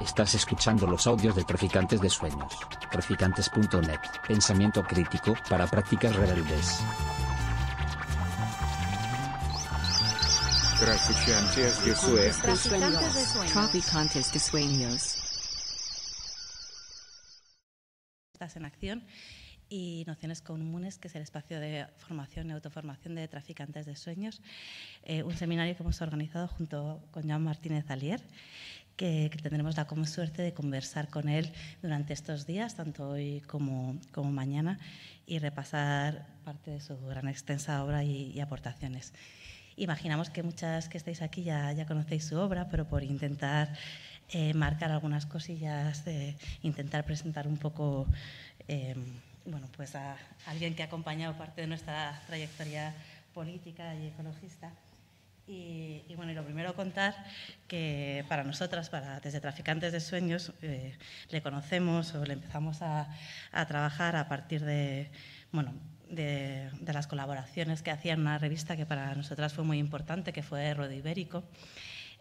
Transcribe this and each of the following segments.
Estás escuchando los audios de Traficantes de Sueños. Traficantes.net. Pensamiento crítico para prácticas rebeldes. Traficantes de Sueños. Traficantes de sueños. Traficantes de sueños. Estás en acción y Nociones Comunes, que es el espacio de formación y autoformación de traficantes de sueños, eh, un seminario que hemos organizado junto con Joan Martínez Alier, que, tendremos la como suerte de conversar con él durante estos días, tanto hoy como, como mañana, y repasar parte de su gran extensa obra y, y aportaciones. Imaginamos que muchas que estáis aquí ya, ya conocéis su obra, pero por intentar eh, marcar algunas cosillas, eh, intentar presentar un poco eh, bueno, pues a alguien que ha acompañado parte de nuestra trayectoria política y ecologista. Y, bueno, y lo primero contar que para nosotras, para, desde Traficantes de Sueños, eh, le conocemos o le empezamos a, trabajar a partir de, bueno, de, las colaboraciones que hacía en una revista que para nosotras fue muy importante, que fue Rodo Ibérico.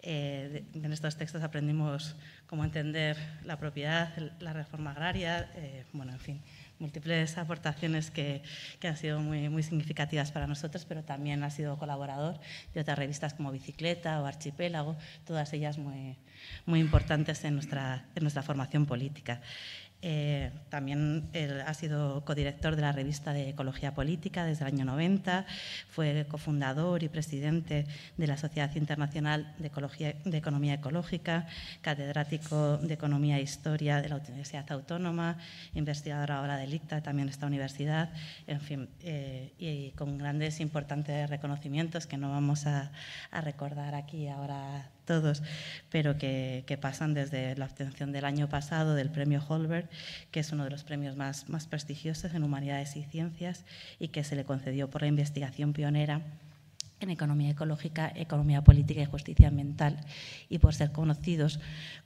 Eh, en estos textos aprendimos cómo entender la propiedad, la reforma agraria, eh, bueno, en fin, múltiples aportaciones que, que, han sido muy, muy significativas para nosotros, pero también ha sido colaborador de otras revistas como Bicicleta o Archipélago, todas ellas muy, muy importantes en nuestra, en nuestra formación política. Eh, también él ha sido codirector de la revista de Ecología Política desde el año 90, fue cofundador y presidente de la Sociedad Internacional de, Ecología, de Economía Ecológica, catedrático de Economía e Historia de la Universidad Autónoma, investigador ahora del ICTA, también de esta universidad, en fin, eh, y con grandes importantes reconocimientos que no vamos a, a recordar aquí ahora todos, pero que, pasan desde la obtención del año pasado del premio Holberg, que es uno de los premios más, más prestigiosos en humanidades y ciencias y que se le concedió por la investigación pionera en economía ecológica, economía política y justicia ambiental, y por ser conocidos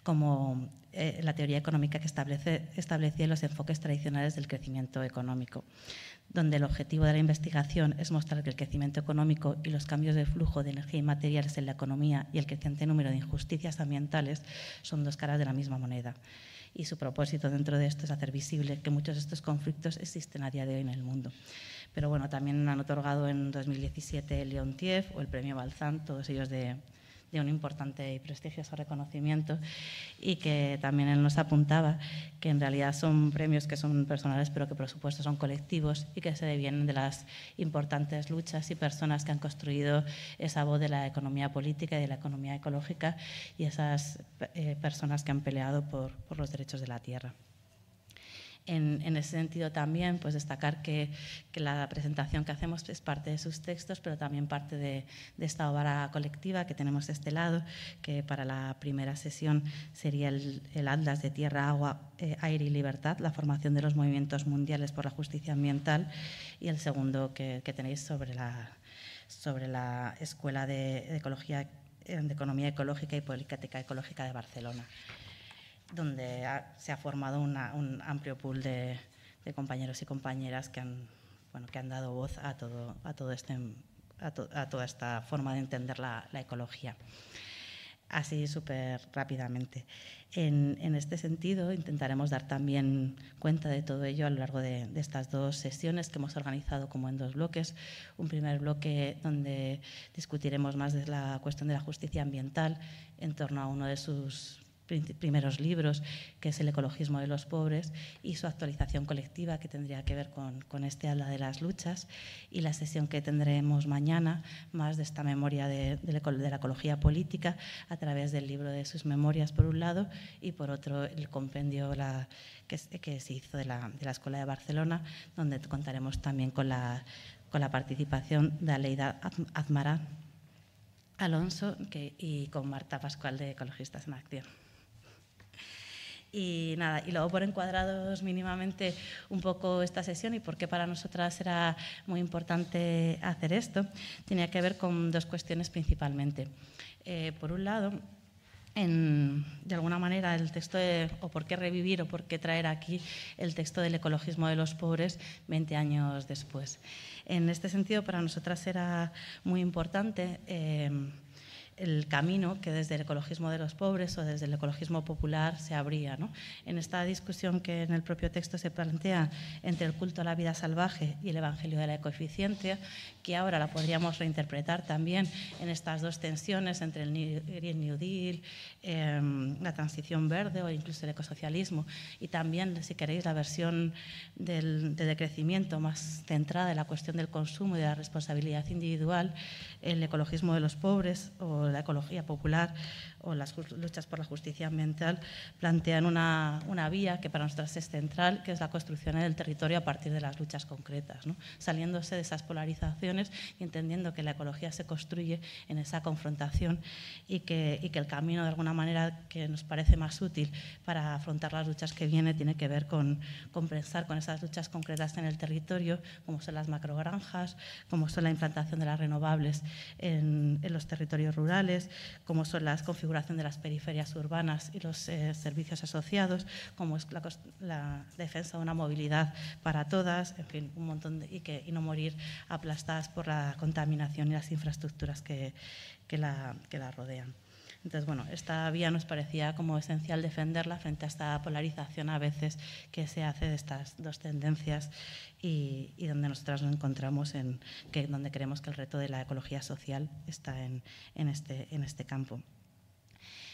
como eh, la teoría económica que establece, establecía los enfoques tradicionales del crecimiento económico, donde el objetivo de la investigación es mostrar que el crecimiento económico y los cambios de flujo de energía y materiales en la economía y el creciente número de injusticias ambientales son dos caras de la misma moneda. Y su propósito dentro de esto es hacer visible que muchos de estos conflictos existen a día de hoy en el mundo. Pero bueno, también han otorgado en 2017 el Leontiev o el Premio Balzán, todos ellos de, de un importante y prestigioso reconocimiento y que también él nos apuntaba que en realidad son premios que son personales pero que por supuesto son colectivos y que se devienen de las importantes luchas y personas que han construido esa voz de la economía política y de la economía ecológica y esas eh, personas que han peleado por, por los derechos de la tierra. En, en, ese sentido también pues destacar que, la presentación que hacemos es parte de sus textos, pero también parte de, esta obra colectiva que tenemos de este lado, que para la primera sesión sería el, Atlas de Tierra, Agua, eh, Aire y Libertad, la formación de los movimientos mundiales por la justicia ambiental, y el segundo que, tenéis sobre la, sobre la Escuela de, Ecología, de Economía Ecológica y Política Ecológica de Barcelona donde ha, se ha formado una, un amplio pool de, de, compañeros y compañeras que han, bueno, que han dado voz a, todo, a, todo este, a, to, a toda esta forma de entender la, la ecología. Así súper rápidamente. En, en, este sentido, intentaremos dar también cuenta de todo ello a lo largo de, de, estas dos sesiones que hemos organizado como en dos bloques. Un primer bloque donde discutiremos más de la cuestión de la justicia ambiental en torno a uno de sus primeros libros, que es El ecologismo de los pobres, y su actualización colectiva, que tendría que ver con, con este habla de las luchas, y la sesión que tendremos mañana, más de esta memoria de, de, la ecología política, a través del libro de sus memorias, por un lado, y por otro, el compendio la, que, se hizo de la, de la Escuela de Barcelona, donde contaremos también con la, con la participación de Aleida Azmarán Alonso que, y con Marta Pascual de Ecologistas en Acción. Y nada, y luego por encuadrados mínimamente un poco esta sesión y por qué para nosotras era muy importante hacer esto, tenía que ver con dos cuestiones principalmente. Eh, por un lado, de alguna manera el texto de, o por qué revivir o por qué traer aquí el texto del ecologismo de los pobres 20 años después. En este sentido, para nosotras era muy importante eh, el camino que desde el ecologismo de los pobres o desde el ecologismo popular se abría. ¿no? En esta discusión que en el propio texto se plantea entre el culto a la vida salvaje y el evangelio de la ecoeficiencia, que ahora la podríamos reinterpretar también en estas dos tensiones entre el New Deal, em, la transición verde o incluso el ecosocialismo, y también, si queréis, la versión del, de decrecimiento más centrada en la cuestión del consumo y de la responsabilidad individual, el ecologismo de los pobres o la ecología popular o las luchas por la justicia ambiental plantean una, una, vía que para nosotros es central, que es la construcción del territorio a partir de las luchas concretas, ¿no? saliéndose de esas polarizaciones y entendiendo que la ecología se construye en esa confrontación y que, y que el camino de alguna manera que nos parece más útil para afrontar las luchas que vienen tiene que ver con, con pensar con esas luchas concretas en el territorio, como son las macrogranjas, como son la implantación de las renovables en, en los territorios rurales, como son las configuraciones de las periferias urbanas y los eh, servicios asociados, como es la, la, defensa de una movilidad para todas, en fin, un montón de, y, que, y no morir aplastadas por la contaminación y las infraestructuras que, que, la, que la rodean. Entonces, bueno, esta vía nos parecía como esencial defenderla frente a esta polarización a veces que se hace de estas dos tendencias y, y donde nosotras nos encontramos en que donde creemos que el reto de la ecología social está en, en, este, en este campo.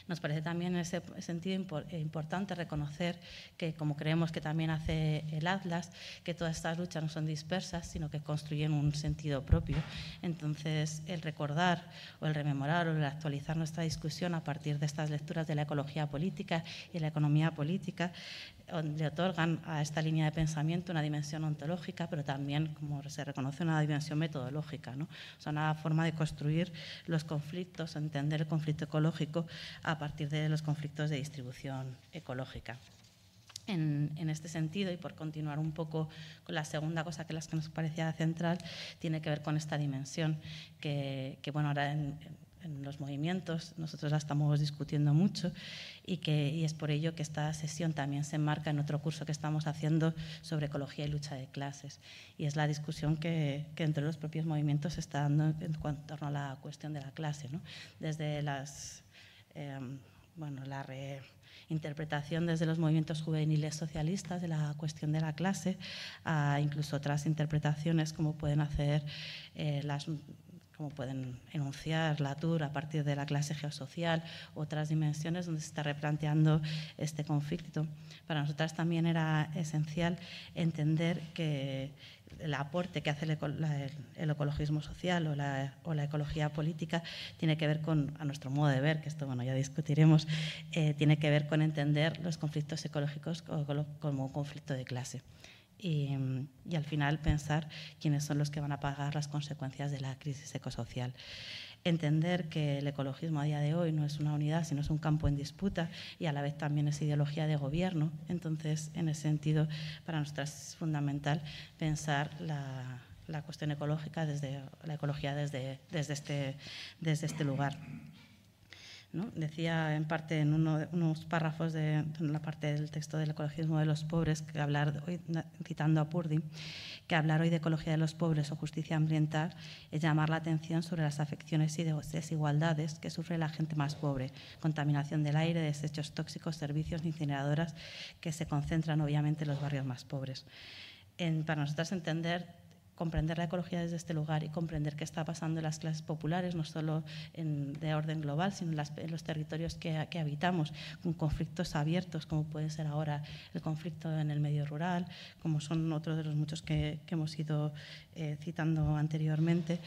Nos parece también en ese sentido importante reconocer que, como creemos que también hace el Atlas, que todas estas luchas no son dispersas, sino que construyen un sentido propio. Entonces, el recordar o el rememorar o el actualizar nuestra discusión a partir de estas lecturas de la ecología política y la economía política le otorgan a esta línea de pensamiento una dimensión ontológica, pero también, como se reconoce, una dimensión metodológica. ¿no? Una forma de construir los conflictos, entender el conflicto ecológico a partir de los conflictos de distribución ecológica. En, en, este sentido, y por continuar un poco con la segunda cosa que, las que nos parecía central, tiene que ver con esta dimensión que, bueno, ahora en los movimientos, nosotros la estamos discutiendo mucho y, que, y es por ello que esta sesión también se enmarca en otro curso que estamos haciendo sobre ecología y lucha de clases. Y es la discusión que, que entre los propios movimientos se está dando en torno a la cuestión de la clase, ¿no? desde las, eh, bueno, la reinterpretación desde los movimientos juveniles socialistas de la cuestión de la clase, a incluso otras interpretaciones como pueden hacer eh, las como pueden enunciar la TUR a partir de la clase geosocial, otras dimensiones donde se está replanteando este conflicto. Para nosotras también era esencial entender que el aporte que hace el, ecologismo social o la, ecología política tiene que ver con, a nuestro modo de ver, que esto bueno, ya discutiremos, eh, tiene que ver con entender los conflictos ecológicos como un conflicto de clase y, y, al final pensar quiénes son los que van a pagar las consecuencias de la crisis ecosocial. Entender que el ecologismo a día de hoy no es una unidad, sino es un campo en disputa y a la vez también es ideología de gobierno. Entonces, en ese sentido, para nosotras es fundamental pensar la, la cuestión ecológica desde la ecología desde, desde, este, desde este lugar. ¿No? Decía en parte en uno, unos párrafos de, la parte del texto del ecologismo de los pobres, que hablar hoy, citando a Purdy, que hablar hoy de ecología de los pobres o justicia ambiental es llamar la atención sobre las afecciones y desigualdades que sufre la gente más pobre, contaminación del aire, desechos tóxicos, servicios, incineradoras, que se concentran obviamente en los barrios más pobres. Para nosotros entender comprender la ecología desde este lugar y comprender qué está pasando en las clases populares, no solo de orden global, sino en, los territorios que, habitamos, con conflictos abiertos, como puede ser ahora el conflicto en el medio rural, como son otros de los muchos que, que hemos ido eh, citando anteriormente.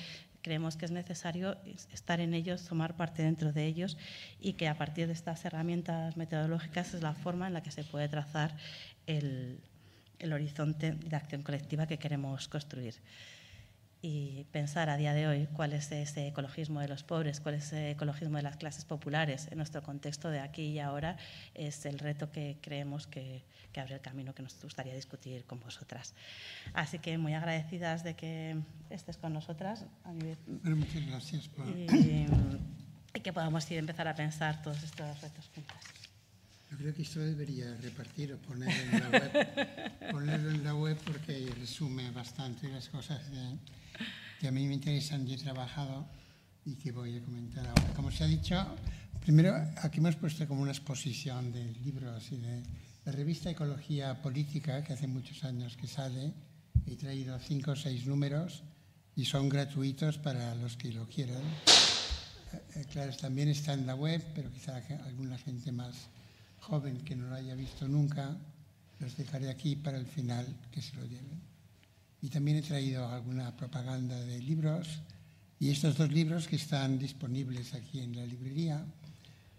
Creemos que es necesario estar en ellos, tomar parte dentro de ellos y que a partir de estas herramientas metodológicas es la forma en la que se puede trazar el, el horizonte de acción colectiva que queremos construir. Y pensar a día de hoy cuál es ese ecologismo de los pobres, cuál es ese ecologismo de las clases populares en nuestro contexto de aquí y ahora es el reto que creemos que, que abre el camino que nos gustaría discutir con vosotras. Así que muy agradecidas de que estés con nosotras. Muchas gracias. Por... Y, y que podamos ir, empezar a pensar todos estos retos juntas. Yo creo que esto debería repartir o poner en la web, ponerlo en la web porque resume bastante las cosas que, que a mí me interesan. Yo he trabajado y que voy a comentar ahora. Como se ha dicho, primero aquí hemos puesto como una exposición de libros y de la revista Ecología Política, que hace muchos años que sale. He traído cinco o seis números y son gratuitos para los que lo quieran. Eh, eh, claro, también está en la web, pero quizá alguna gente más joven que no lo haya visto nunca, los dejaré aquí para el final que se lo lleven. Y también he traído alguna propaganda de libros y estos dos libros que están disponibles aquí en la librería.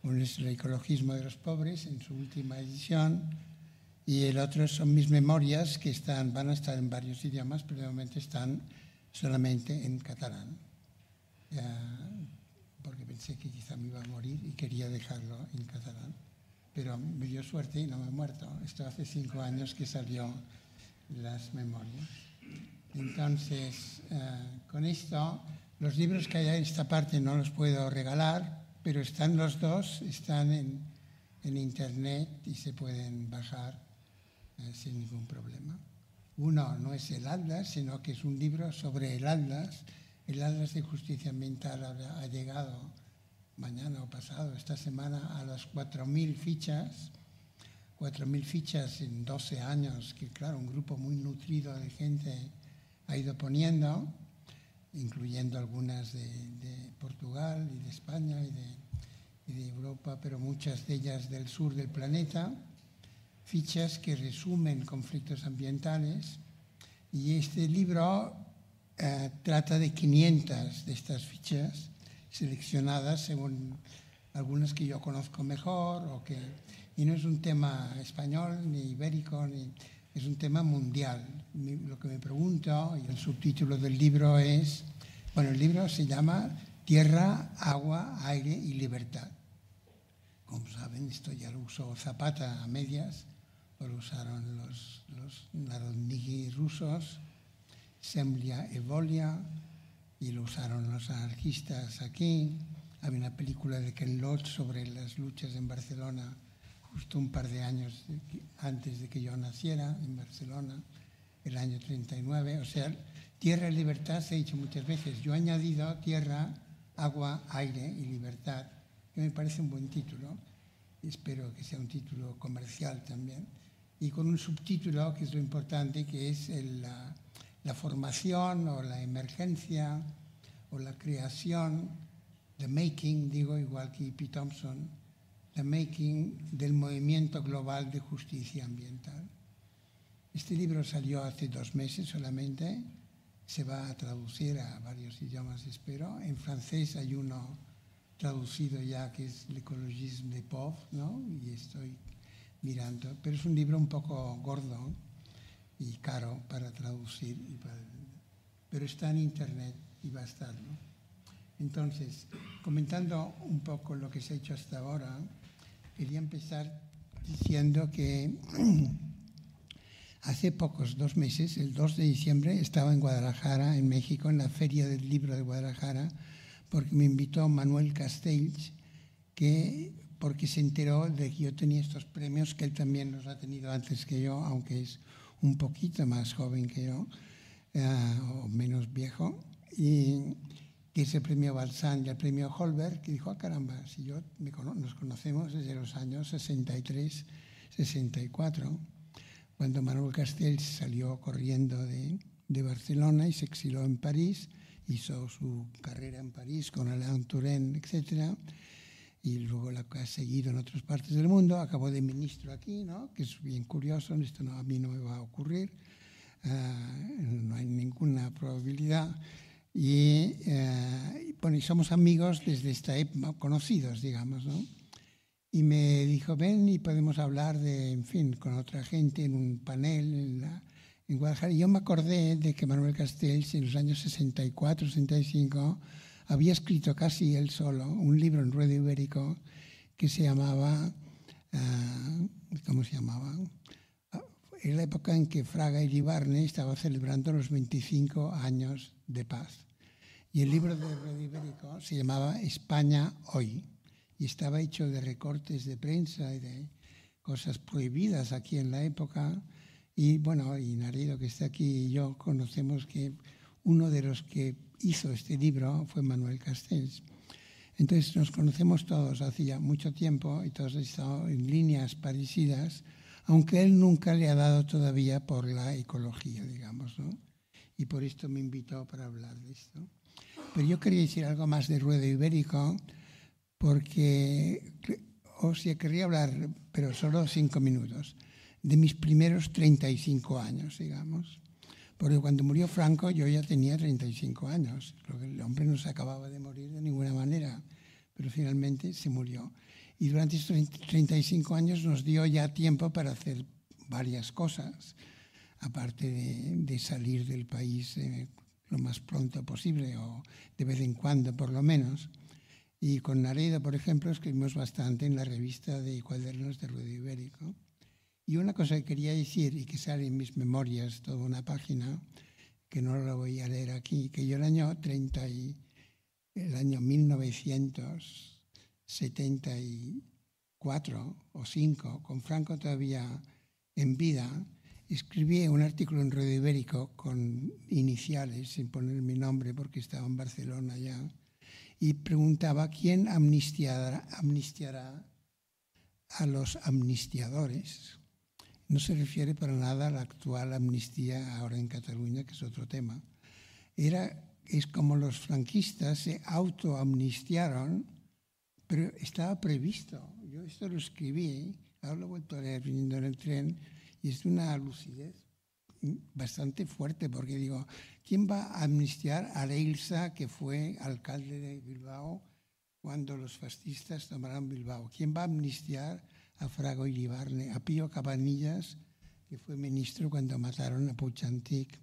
Uno es El ecologismo de los pobres en su última edición y el otro son mis memorias que están, van a estar en varios idiomas, pero de momento están solamente en catalán. porque pensé que quizá me iba a morir y quería dejarlo en catalán. Pero me dio suerte y no me he muerto. Esto hace cinco años que salió las memorias. Entonces, eh, con esto los libros que hay en esta parte no los puedo regalar, pero están los dos, están en, en internet y se pueden bajar eh, sin ningún problema. Uno no es el Atlas, sino que es un libro sobre el Atlas. El Atlas de Justicia Ambiental ha, ha llegado mañana o pasado, esta semana, a las 4.000 fichas. 4.000 fichas en 12 años, que claro, un grupo muy nutrido de gente ha ido poniendo incluyendo algunas de, Portugal y de España y de, Europa, pero muchas de ellas del sur del planeta, fichas que resumen conflictos ambientales. Y este libro eh, trata de 500 de estas fichas seleccionadas según algunas que yo conozco mejor o que y no es un tema español ni ibérico ni es un tema mundial. Lo que me pregunto, y el subtítulo del libro es, bueno, el libro se llama Tierra, Agua, Aire y Libertad. Como saben, esto ya lo usó Zapata a medias, lo usaron los, los narodniki rusos, Semlia Evolia, y lo usaron los anarquistas aquí. Había una película de Ken Loach sobre las luchas en Barcelona justo un par de años antes de que yo naciera en Barcelona, el año 39. O sea, tierra y libertad se ha dicho muchas veces. Yo he añadido tierra, agua, aire y libertad, que me parece un buen título. Espero que sea un título comercial también. Y con un subtítulo, que es lo importante, que es la, la formación o la emergencia o la creación, the making, digo igual que E.P. Thompson, The Making del Movimiento Global de Justicia Ambiental. Este libro salió hace dos meses solamente, se va a traducir a varios idiomas, espero. En francés hay uno traducido ya que es L'écologisme de pauvres, ¿no? Y estoy mirando, pero es un libro un poco gordo y caro para traducir, pero está en internet y va a estar. Entonces, comentando un poco lo que se ha hecho hasta ahora, quería empezar diciendo que hace pocos, dos meses, el 2 de diciembre, estaba en Guadalajara, en México, en la Feria del Libro de Guadalajara, porque me invitó Manuel Castells, que, porque se enteró de que yo tenía estos premios, que él también los ha tenido antes que yo, aunque es un poquito más joven que yo, eh, o menos viejo. Y que es el premio Balsán y el premio Holberg, que dijo, ah, caramba, si yo nos conocemos desde los años 63, 64, cuando Manuel Castells salió corriendo de, de Barcelona y se exiló en París, hizo su carrera en París con Alain Touraine, etc., y luego la ha seguido en otras partes del mundo, acabó de ministro aquí, ¿no? que es bien curioso, esto no, a mí no me va a ocurrir, uh, no hay ninguna probabilidad, y, eh, bueno, y somos amigos desde esta época, conocidos, digamos, ¿no? Y me dijo, ven y podemos hablar de, en fin, con otra gente en un panel en, la, en Guadalajara. Y yo me acordé de que Manuel Castells en los años 64, 65 había escrito casi él solo un libro en ruedo ibérico que se llamaba, uh, ¿cómo se llamaba? En la época en que Fraga y Libarne estaba celebrando los 25 años de paz. Y el libro de Red Ibérico se llamaba España hoy y estaba hecho de recortes de prensa y de cosas prohibidas aquí en la época. Y bueno, y Narido que está aquí y yo conocemos que uno de los que hizo este libro fue Manuel Castells. Entonces nos conocemos todos hacía mucho tiempo y todos estado en líneas parecidas, aunque él nunca le ha dado todavía por la ecología, digamos, ¿no? Y por esto me invitó para hablar de esto. Pero yo quería decir algo más de ruedo ibérico, porque, o sea, quería hablar, pero solo cinco minutos, de mis primeros 35 años, digamos. Porque cuando murió Franco yo ya tenía 35 años. El hombre no se acababa de morir de ninguna manera, pero finalmente se murió. Y durante estos 35 años nos dio ya tiempo para hacer varias cosas, aparte de, salir del país eh, lo más pronto posible o de vez en cuando por lo menos. Y con Naredo, por ejemplo, escribimos bastante en la revista de cuadernos de Ruido Ibérico. Y una cosa que quería decir y que sale en mis memorias, toda una página, que no la voy a leer aquí, que yo el año 30 y, el año 1974 o 5, con Franco todavía en vida, escribí un artículo en Radio Ibérico con iniciales, sin poner mi nombre porque estaba en Barcelona ya, y preguntaba quién amnistiará, amnistiará a los amnistiadores no se refiere para nada a la actual amnistía ahora en Cataluña, que es otro tema. Era, es como los franquistas se autoamnistiaron, pero estaba previsto. Yo esto lo escribí, ahora lo he vuelto a leer viniendo en el tren, y es una lucidez bastante fuerte, porque digo, ¿quién va a amnistiar a Leilsa, que fue alcalde de Bilbao cuando los fascistas tomaron Bilbao? ¿Quién va a amnistiar a Frago Iribarne, a Pío Cabanillas, que fue ministro cuando mataron a Puchantik,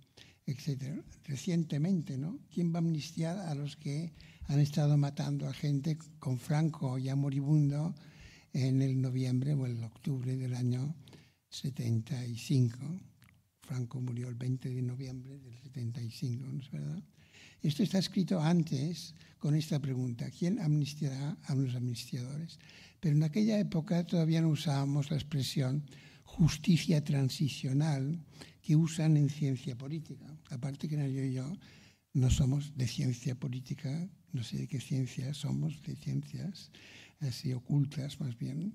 etc. Recientemente, ¿no? ¿Quién va a amnistiar a los que han estado matando a gente con Franco ya moribundo en el noviembre o el octubre del año 75? Franco murió el 20 de noviembre del 75, ¿no es verdad? Esto está escrito antes con esta pregunta, ¿quién amnistiará a los amnistiadores? Pero en aquella época todavía no usábamos la expresión justicia transicional que usan en ciencia política. Aparte que yo y yo no somos de ciencia política, no sé de qué ciencia somos, de ciencias así ocultas más bien,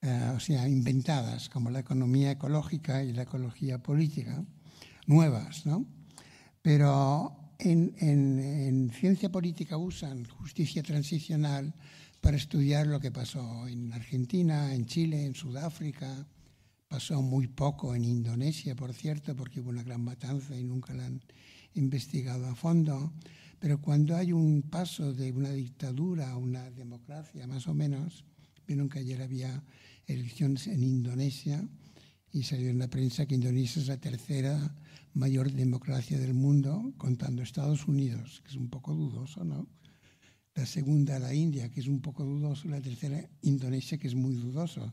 eh, o sea, inventadas, como la economía ecológica y la ecología política, nuevas, ¿no? Pero en, en ciencia política usan justicia transicional para estudiar lo que pasó en Argentina, en Chile, en Sudáfrica. Pasó muy poco en Indonesia, por cierto, porque hubo una gran matanza y nunca la han investigado a fondo. Pero cuando hay un paso de una dictadura a una democracia, más o menos, vieron que ayer había elecciones en Indonesia y salió en la prensa que Indonesia es la tercera mayor democracia del mundo, contando Estados Unidos, que es un poco dudoso, ¿no? La segunda la India, que es un poco dudoso, la tercera Indonesia, que es muy dudoso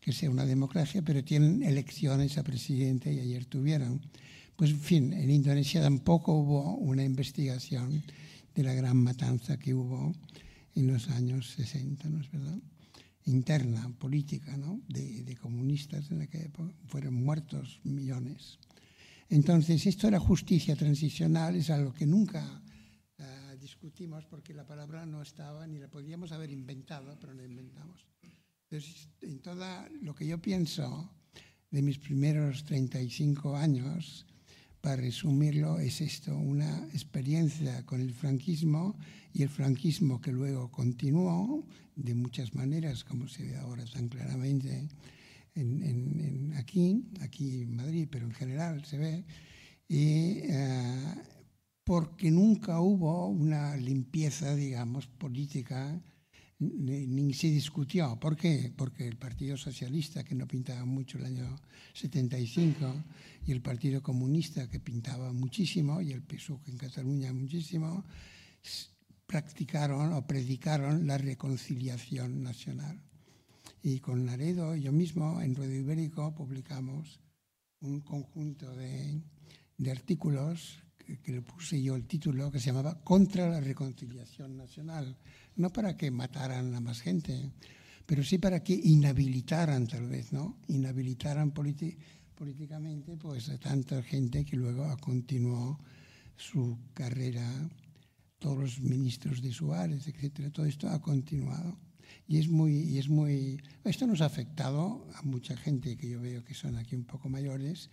que sea una democracia, pero tienen elecciones a presidente y ayer tuvieron. Pues en fin, en Indonesia tampoco hubo una investigación de la gran matanza que hubo en los años 60, ¿no es verdad? Interna, política, ¿no? De, de comunistas en aquella época. Fueron muertos millones. Entonces, esto era justicia transicional, es algo que nunca discutimos porque la palabra no estaba ni la podíamos haber inventado, pero la inventamos. Entonces, en todo lo que yo pienso de mis primeros 35 años, para resumirlo, es esto, una experiencia con el franquismo y el franquismo que luego continuó de muchas maneras, como se ve ahora tan claramente en, en, aquí, aquí en Madrid, pero en general se ve. Y uh, porque nunca hubo una limpieza, digamos, política, ni, se discutió. ¿Por qué? Porque el Partido Socialista, que no pintaba mucho el año 75, y el Partido Comunista, que pintaba muchísimo, y el PSOE en Cataluña muchísimo, practicaron o predicaron la reconciliación nacional. Y con Laredo, yo mismo, en Radio Ibérico, publicamos un conjunto de, de artículos que le puse yo el título que se llamaba Contra la Reconciliación Nacional, no para que mataran a más gente, pero sí para que inhabilitaran tal vez, ¿no? Inhabilitaran políticamente pues a tanta gente que luego continuó su carrera todos los ministros de Suárez, etcétera, todo esto ha continuado. Y es muy, y es muy, esto nos ha afectado a mucha gente que yo veo que son aquí un poco mayores,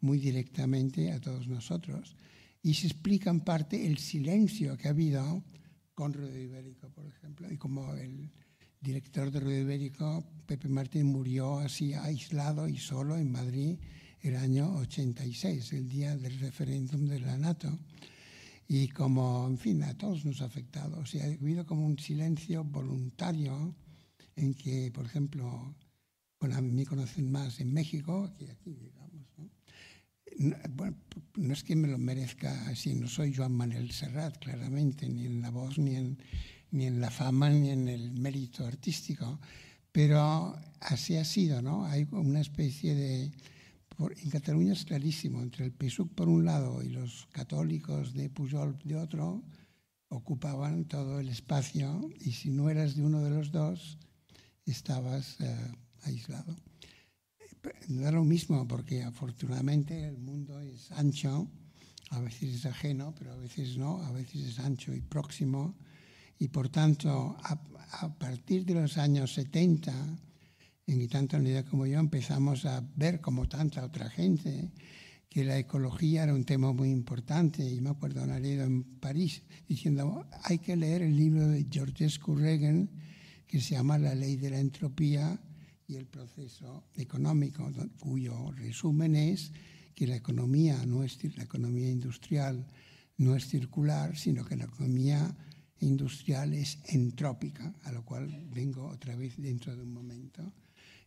muy directamente a todos nosotros. Y se explica en parte el silencio que ha habido con Ruido Ibérico, por ejemplo, y como el director de Ruido Ibérico, Pepe Martín, murió así aislado y solo en Madrid el año 86, el día del referéndum de la NATO. Y como, en fin, a todos nos ha afectado. O sea, ha habido como un silencio voluntario en que, por ejemplo, bueno, a mí me conocen más en México que aquí, digamos. ¿No? No, bueno, no es que me lo merezca así, no soy Joan Manuel Serrat, claramente, ni en la voz, ni en, ni en la fama, ni en el mérito artístico, pero así ha sido, ¿no? Hay una especie de por, en Cataluña es clarísimo, entre el PSUC por un lado y los católicos de Pujol de otro, ocupaban todo el espacio y si no eras de uno de los dos, estabas eh, aislado. Da lo mismo porque afortunadamente el mundo es ancho, a veces es ajeno, pero a veces no, a veces es ancho y próximo. Y por tanto a, a partir de los años 70 en tanta unidad como yo empezamos a ver como tanta otra gente que la ecología era un tema muy importante. Y me acuerdo una leído en París diciendo hay que leer el libro de Georges Reagan que se llama La ley de la entropía y el proceso económico cuyo resumen es que la economía no es la economía industrial no es circular sino que la economía industrial es entrópica a lo cual vengo otra vez dentro de un momento.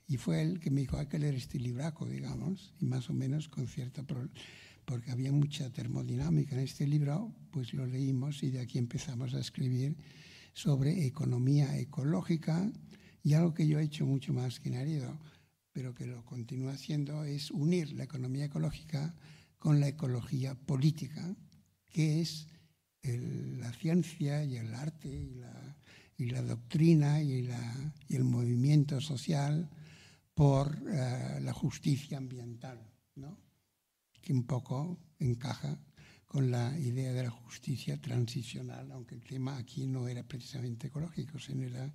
Y fue él que me dijo, hay que leer este libraco, digamos, y más o menos con cierta... porque había mucha termodinámica en este libro, pues lo leímos y de aquí empezamos a escribir sobre economía ecológica y algo que yo he hecho mucho más que Narido, pero que lo continúo haciendo, es unir la economía ecológica con la ecología política, que es el, la ciencia y el arte y la, y la doctrina y, la, y el movimiento social por eh, la justicia ambiental, ¿no? que un poco encaja con la idea de la justicia transicional, aunque el tema aquí no era precisamente ecológico, sino era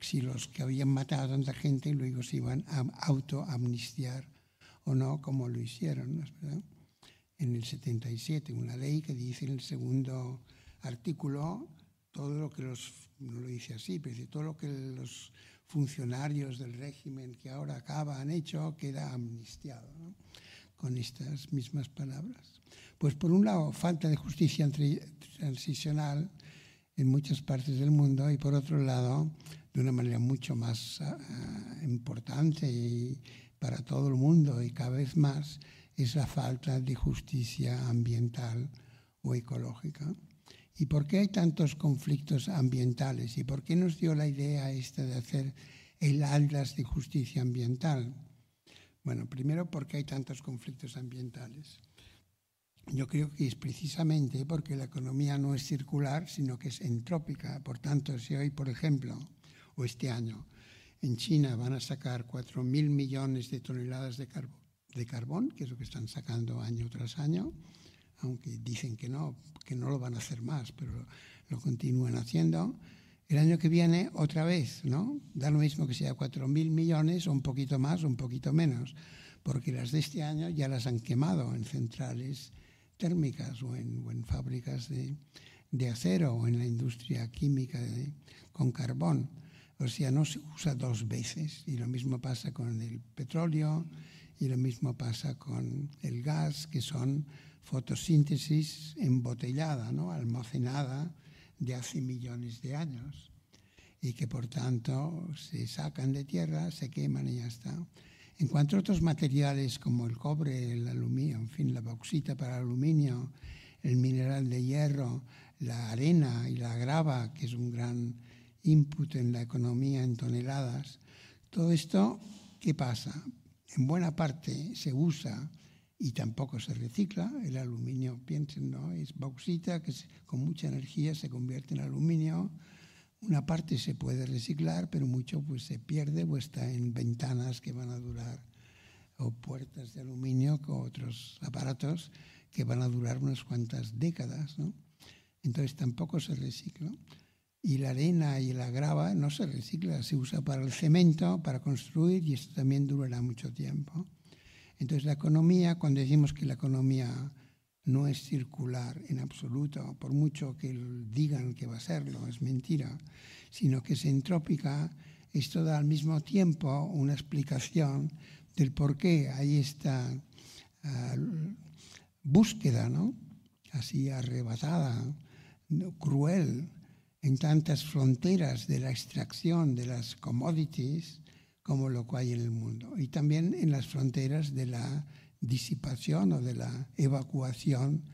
si los que habían matado a tanta gente luego se iban a autoamnistiar o no, como lo hicieron. En el 77, una ley que dice en el segundo artículo todo lo que los, no lo dice así, pero todo lo que los funcionarios del régimen que ahora acaba han hecho queda amnistiado, con estas mismas palabras. Pues por un lado, falta de justicia transicional en muchas partes del mundo y por otro lado, de una manera mucho más uh, importante y para todo el mundo y cada vez más, es la falta de justicia ambiental o ecológica. ¿Y por qué hay tantos conflictos ambientales? ¿Y por qué nos dio la idea esta de hacer el Atlas de Justicia Ambiental? Bueno, primero porque hay tantos conflictos ambientales. Yo creo que es precisamente porque la economía no es circular, sino que es entrópica. Por tanto, si hoy, por ejemplo, o este año, en China van a sacar 4.000 millones de toneladas de, carbón, que es lo que están sacando año tras año, aunque dicen que no, que no lo van a hacer más, pero lo, continúan haciendo. El año que viene, otra vez, ¿no? Da lo mismo que sea 4.000 millones o un poquito más o un poquito menos, porque las de este año ya las han quemado en centrales térmicas o en, fábricas de, acero o en la industria química con carbón. O sea, no se usa dos veces. Y lo mismo pasa con el petróleo y lo mismo pasa con el gas, que son fotosíntesis embotellada, ¿no? almacenada de hace millones de años y que por tanto se sacan de tierra, se queman y ya está. En cuanto a otros materiales como el cobre, el aluminio, en fin, la bauxita para aluminio, el mineral de hierro, la arena y la grava, que es un gran input en la economía en toneladas, todo esto, ¿qué pasa? En buena parte se usa y tampoco se recicla. El aluminio, piensen, ¿no? es bauxita que con mucha energía se convierte en aluminio. Una parte se puede reciclar, pero mucho pues, se pierde o está en ventanas que van a durar, o puertas de aluminio con otros aparatos que van a durar unas cuantas décadas. ¿no? entonces tampoco se recicla. Y la arena y la grava no se recicla, se usa para el cemento, para construir y esto también durará mucho tiempo. Entonces la economía, cuando decimos que la economía no es circular en absoluto, por mucho que digan que va a serlo, es mentira, sino que es entrópica, esto da al mismo tiempo una explicación del por qué hay esta uh, búsqueda, ¿no? así arrebatada, cruel, en tantas fronteras de la extracción de las commodities como lo que hay en el mundo, y también en las fronteras de la disipación o de la evacuación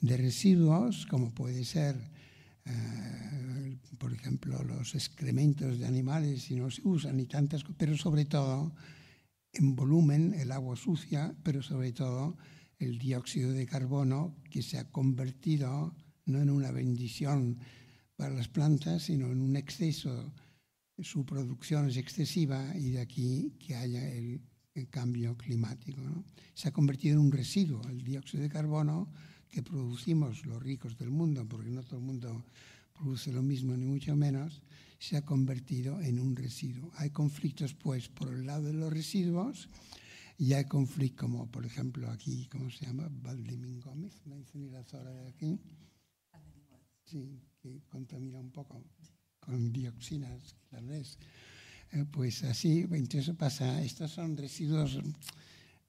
de residuos, como puede ser, eh, por ejemplo, los excrementos de animales si no se usan y tantas cosas, pero sobre todo en volumen el agua sucia, pero sobre todo el dióxido de carbono que se ha convertido no en una bendición para las plantas, sino en un exceso. Su producción es excesiva y de aquí que haya el el cambio climático. ¿no? Se ha convertido en un residuo, el dióxido de carbono que producimos los ricos del mundo, porque no todo el mundo produce lo mismo ni mucho menos, se ha convertido en un residuo. Hay conflictos, pues, por el lado de los residuos y hay conflictos como, por ejemplo, aquí, ¿cómo se llama? Valdemín Gómez, la incineradora de aquí. Sí, que contamina un poco con dioxinas, tal vez. Eh, pues así, entonces pasa, estos son residuos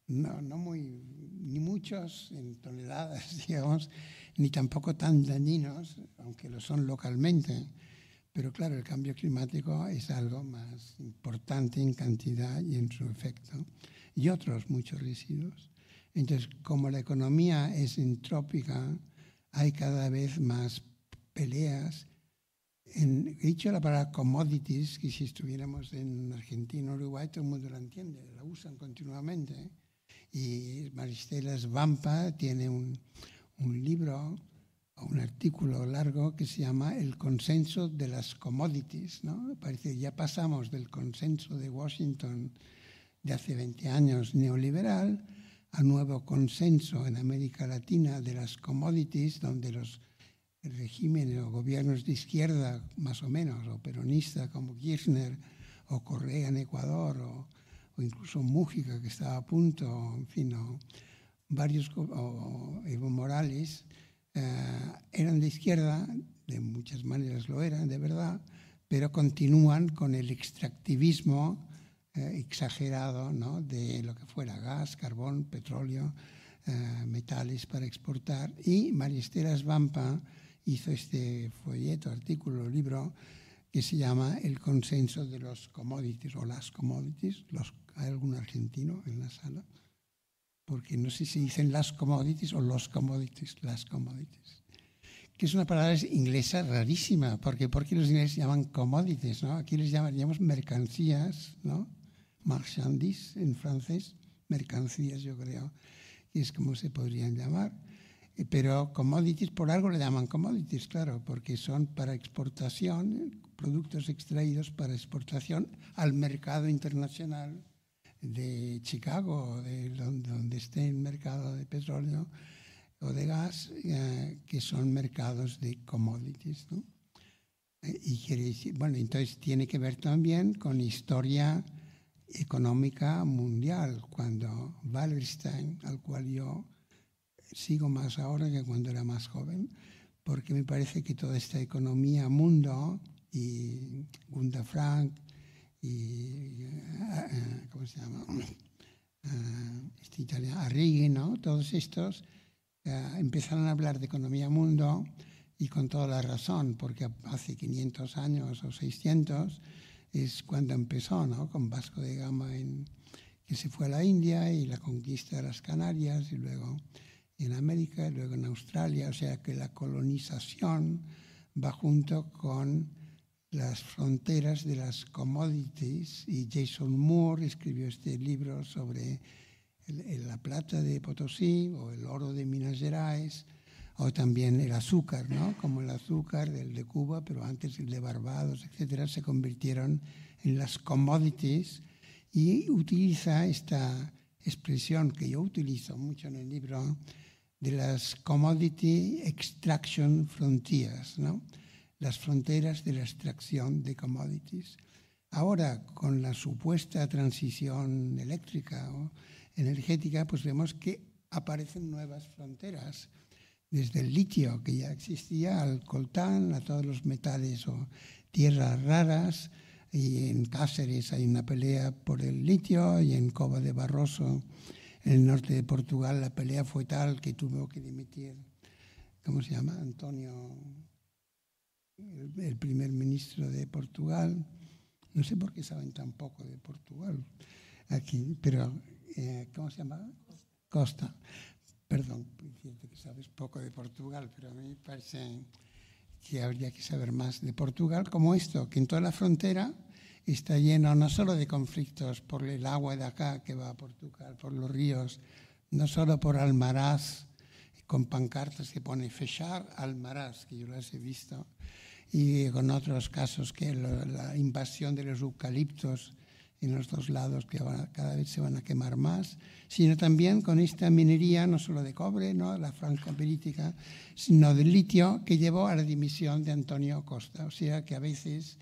no, no muy, ni muchos en toneladas, digamos, ni tampoco tan dañinos, aunque lo son localmente. Pero claro, el cambio climático es algo más importante en cantidad y en su efecto. Y otros muchos residuos. Entonces, como la economía es entrópica, hay cada vez más peleas he dicho la palabra commodities, que si estuviéramos en Argentina o Uruguay todo el mundo la entiende, la usan continuamente. Y Maristela Svampa tiene un, un libro un artículo largo que se llama El consenso de las commodities. ¿no? Parece que ya pasamos del consenso de Washington de hace 20 años neoliberal a nuevo consenso en América Latina de las commodities, donde los regímenes o gobiernos de izquierda, más o menos, o peronista como Kirchner o Correa en Ecuador, o, incluso Mújica, que estaba a punto, en fin, o varios, o Evo Morales, eh, eran de izquierda, de muchas maneras lo eran, de verdad, pero continúan con el extractivismo eh, exagerado ¿no? de lo que fuera gas, carbón, petróleo, eh, metales para exportar. Y María Estela Svampa, hizo este folleto, artículo, libro que se llama El consenso de los commodities o las commodities. Los, ¿Hay algún argentino en la sala? Porque no sé si dicen las commodities o los commodities, las commodities. Que es una palabra inglesa rarísima, porque porque los ingleses llaman commodities, ¿no? Aquí les llamaríamos mercancías, ¿no? Marchandises en francés, mercancías yo creo, y es como se podrían llamar. Pero commodities, por algo le llaman commodities, claro, porque son para exportación, productos extraídos para exportación al mercado internacional de Chicago, de donde, esté el mercado de petróleo o de gas, eh, que son mercados de commodities. ¿no? Eh, y quiere decir, bueno, entonces tiene que ver también con historia económica mundial, cuando Wallerstein, al cual yo sigo más ahora que cuando era más joven, porque me parece que toda esta economía mundo y Gunda Frank y, uh, ¿cómo se llama? Uh, este italiano, Arrighi, ¿no? Todos estos uh, empezaron a hablar de economía mundo y con toda la razón, porque hace 500 años o 600 es cuando empezó, ¿no? Con Vasco de Gama en, que se fue a la India y la conquista de las Canarias y luego en América y luego en Australia, o sea que la colonización va junto con las fronteras de las commodities y Jason Moore escribió este libro sobre la plata de Potosí o el oro de Minas Gerais o también el azúcar, ¿no? como el azúcar del de Cuba, pero antes el de Barbados, etcétera, se convirtieron en las commodities y utiliza esta expresión que yo utilizo mucho en el libro de las Commodity Extraction Frontiers, ¿no? las fronteras de la extracción de commodities. Ahora, con la supuesta transición eléctrica o energética, pues vemos que aparecen nuevas fronteras, desde el litio, que ya existía, al coltán, a todos los metales o tierras raras, y en Cáceres hay una pelea por el litio, y en Cova de Barroso, en el norte de Portugal, la pelea fue tal que tuvo que dimitir, ¿cómo se llama? Antonio, el, primer ministro de Portugal. No sé por qué saben tan poco de Portugal aquí, pero eh, ¿cómo se llama? Costa. Perdón, que sabes poco de Portugal, pero a mí me parece que habría que saber más de Portugal, como esto, que en toda la frontera está lleno no solo de conflictos por el agua de acá que va a Portugal, por los ríos, no solo por Almaraz, con pancartas que pone fechar Almaraz, que yo las he visto, y con otros casos que la invasión de los eucaliptos en los dos lados que cada vez se van a quemar más, sino también con esta minería no solo de cobre, ¿no? la franja política, sino de litio que llevó a la dimisión de Antonio Costa. O sea que a veces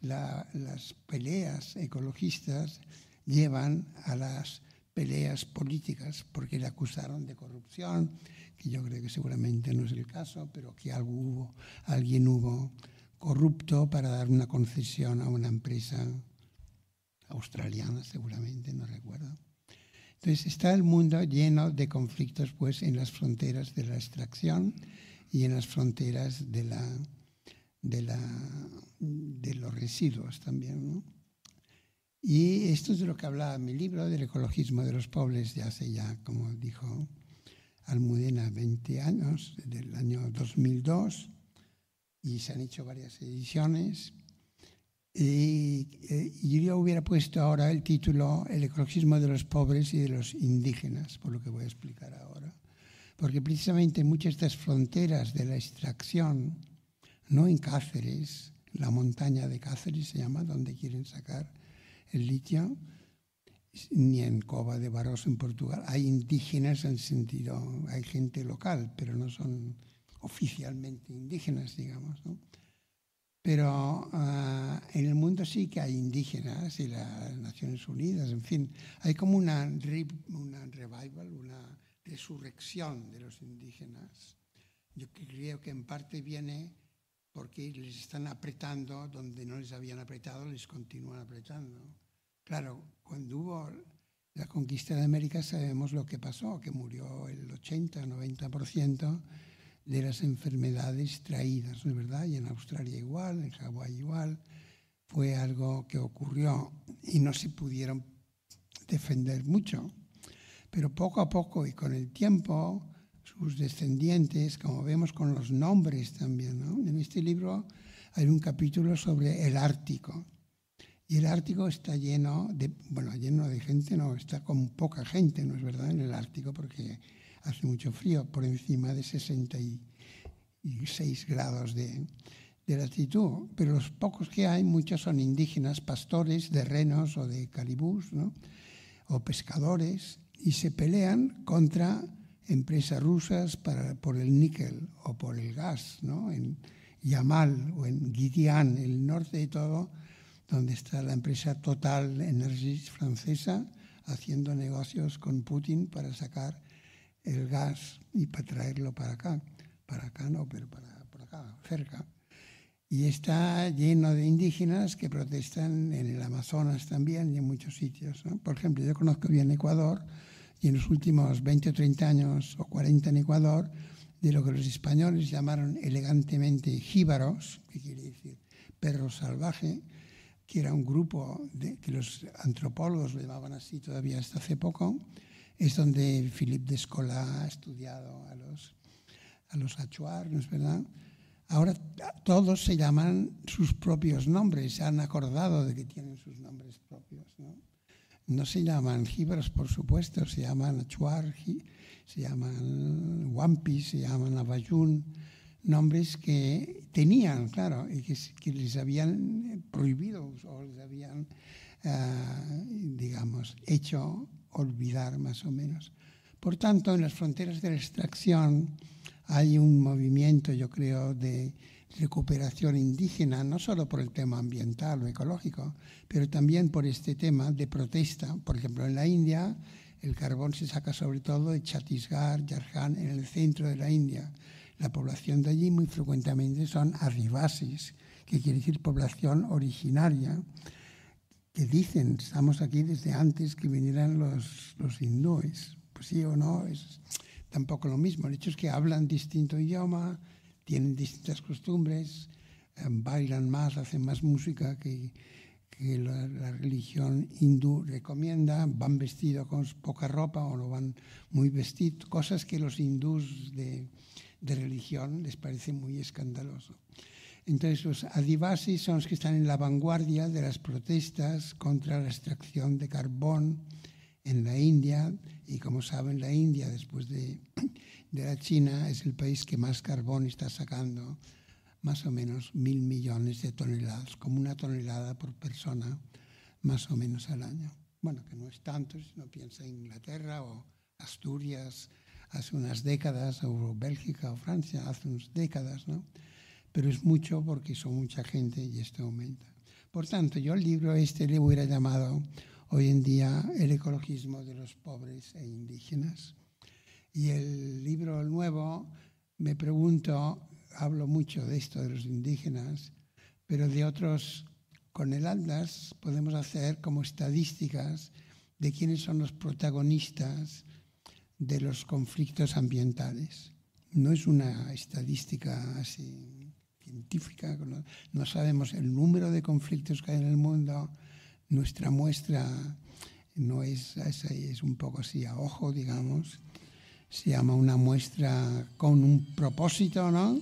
las peleas ecologistas llevan a las peleas políticas porque le acusaron de corrupción, que yo creo que seguramente no es el caso, pero que algo hubo, alguien hubo corrupto para dar una concesión a una empresa australiana seguramente, no recuerdo. Entonces está el mundo lleno de conflictos pues en las fronteras de la extracción y en las fronteras de, la, de, la, de los residuos también. Y esto es de lo que hablaba mi libro, del ecologismo de los pobres, de hace ya, como dijo Almudena, 20 años, del año 2002, y se han hecho varias ediciones. Y, eh, yo hubiera puesto ahora el título El ecologismo de los pobres y de los indígenas, por lo que voy a explicar ahora. Porque precisamente muchas de estas fronteras de la extracción, no en Cáceres, la montaña de Cáceres se llama, donde quieren sacar el litio, ni en Cova de Barros en Portugal. Hay indígenas en sentido, hay gente local, pero no son oficialmente indígenas, digamos. ¿no? Pero uh, en el mundo sí que hay indígenas y las Naciones Unidas, en fin, hay como una, una revival, una resurrección de los indígenas. Yo creo que en parte viene porque les están apretando donde no les habían apretado, les continúan apretando. Claro, cuando hubo la conquista de América sabemos lo que pasó, que murió el 80-90% de las enfermedades traídas, ¿no es verdad? Y en Australia igual, en Hawái igual, fue algo que ocurrió y no se pudieron defender mucho. Pero poco a poco y con el tiempo, sus descendientes, como vemos con los nombres también, ¿no? En este libro hay un capítulo sobre el Ártico. Y el Ártico está lleno de, bueno, lleno de gente, no, está con poca gente, ¿no es verdad? En el Ártico, porque hace mucho frío, por encima de 66 grados de, latitud, pero los pocos que hay, muchos son indígenas, pastores de renos o de calibús, o pescadores, y se pelean contra empresas rusas para, por el níquel o por el gas, ¿no? en Yamal o en Guidian, el norte de todo, donde está la empresa Total Energies francesa haciendo negocios con Putin para sacar el gas y para traerlo para acá. Para acá no, pero para por acá, cerca. Y está lleno de indígenas que protestan en el Amazonas también y en muchos sitios. Por ejemplo, yo conozco bien Ecuador y en los últimos 20 o 30 años o 40 en Ecuador, de lo que los españoles llamaron elegantemente jíbaros, que quiere decir perro salvaje, que era un grupo que los antropólogos lo llamaban así todavía hasta hace poco, es donde Philippe Descola ha estudiado a los, a los Achuar, ¿no es verdad? Ahora todos se llaman sus propios nombres, se han acordado de que tienen sus nombres propios. No, no se llaman jíbaros, por supuesto, se llaman Achuar, se llaman Wampi, se llaman Abayun, nombres que tenían, claro, y que, les habían prohibido o les habían, uh, digamos, hecho olvidar más o menos. Por tanto, en las fronteras de la extracción hay un movimiento, yo creo, de recuperación indígena, no solo por el tema ambiental o ecológico, pero también por este tema de protesta. Por ejemplo, en la India el carbón se saca sobre todo de Chhattisgarh, Jharkhand, en el centro de la India. La población de allí muy frecuentemente son arribasis, que quiere decir población originaria, que dicen, estamos aquí desde antes que vinieran los, los hindúes. Pues sí o no, es tampoco lo mismo. El hecho es que hablan distinto idioma, tienen distintas costumbres, eh, bailan más, hacen más música que, que la, la, religión hindú recomienda, van vestidos con poca ropa o no van muy vestidos, cosas que los hindús de, de religión les parece muy escandaloso. Entonces los adivasis son los que están en la vanguardia de las protestas contra la extracción de carbón en la India y como saben la India después de, de la China es el país que más carbón está sacando, más o menos mil millones de toneladas, como una tonelada por persona más o menos al año. Bueno, que no es tanto si no piensa en Inglaterra o Asturias hace unas décadas, o Bélgica o Francia hace unas décadas, ¿no? Pero es mucho porque son mucha gente y esto aumenta. Por tanto, yo el libro este le hubiera llamado hoy en día El ecologismo de los pobres e indígenas. Y el libro nuevo, me pregunto, hablo mucho de esto de los indígenas, pero de otros, con el Atlas podemos hacer como estadísticas de quiénes son los protagonistas de los conflictos ambientales. No es una estadística así no, sabemos el número de conflictos que hay en el mundo, nuestra muestra no es, es, es un poco así a ojo, digamos, se llama una muestra con un propósito, ¿no?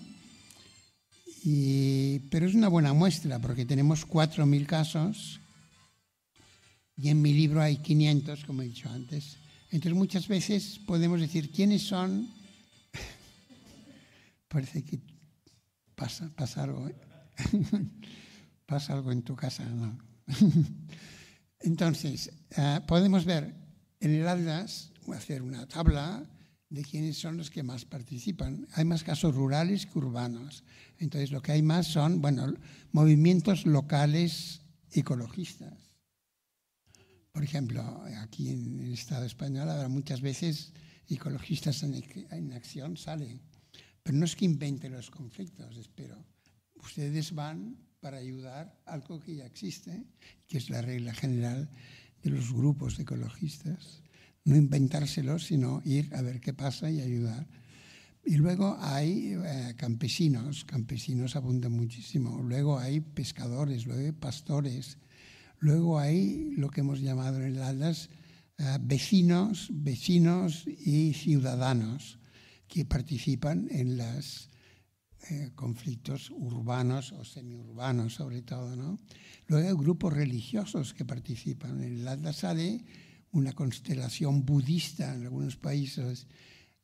Y, pero es una buena muestra porque tenemos 4.000 casos y en mi libro hay 500, como he dicho antes. Entonces muchas veces podemos decir quiénes son. Parece que pasa, pasa algo, ¿eh? pasa algo en tu casa, ¿no? Entonces, uh, podemos ver en el Atlas, hacer una tabla de quiénes son los que más participan. Hay más casos rurales que urbanos. Entonces, lo que hay más son, bueno, movimientos locales ecologistas. Por ejemplo, aquí en el Estado español habrá muchas veces ecologistas en acción, salen pero no es que invente los conflictos, espero. Ustedes van para ayudar algo que ya existe, que es la regla general de los grupos ecologistas. No inventárselos, sino ir a ver qué pasa y ayudar. Y luego hay eh, campesinos, campesinos abundan muchísimo. Luego hay pescadores, luego hay pastores. Luego hay lo que hemos llamado en el Atlas eh, vecinos, vecinos y ciudadanos que participan en los eh, conflictos urbanos o semiurbanos sobre todo. ¿no? Luego hay grupos religiosos que participan. En Atlas sale una constelación budista en algunos países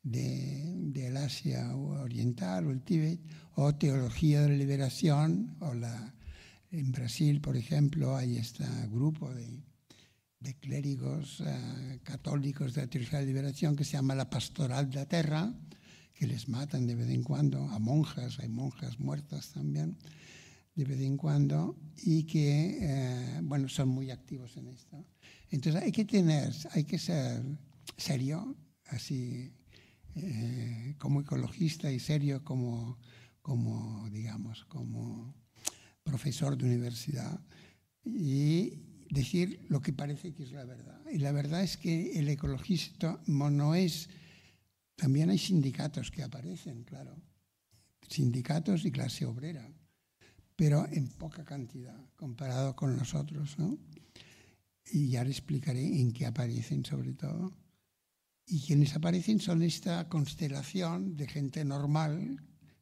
del de, Asia Oriental o el Tíbet, o teología de la liberación, o la, en Brasil, por ejemplo, hay este grupo de, de clérigos uh, católicos de la teología de la liberación que se llama la Pastoral de la Terra, que les matan de vez en cuando, a monjas, hay monjas muertas también, de vez en cuando, y que, eh, bueno, son muy activos en esto. Entonces hay que tener, hay que ser serio, así eh, como ecologista y serio como, como, digamos, como profesor de universidad y decir lo que parece que es la verdad. Y la verdad es que el ecologista no es también hay sindicatos que aparecen, claro. Sindicatos y clase obrera, pero en poca cantidad comparado con nosotros, ¿no? Y ya les explicaré en qué aparecen sobre todo. Y quienes aparecen son esta constelación de gente normal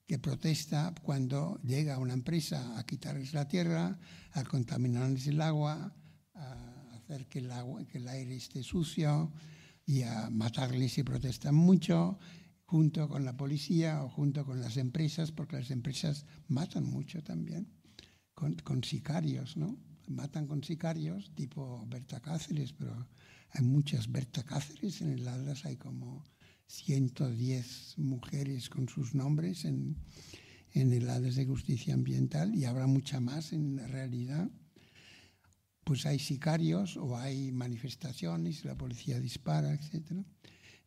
que protesta cuando llega una empresa a quitarles la tierra, a contaminarles el agua, a hacer que el, agua, que el aire esté sucio, y a matarles si protestan mucho, junto con la policía o junto con las empresas, porque las empresas matan mucho también, con, sicarios, ¿no? Matan con sicarios, tipo Berta Cáceres, pero hay muchas Berta Cáceres, en el Atlas hay como 110 mujeres con sus nombres en, en el Atlas de Justicia Ambiental y habrá mucha más en la realidad. Pues hay sicarios o hay manifestaciones, la policía dispara, etc.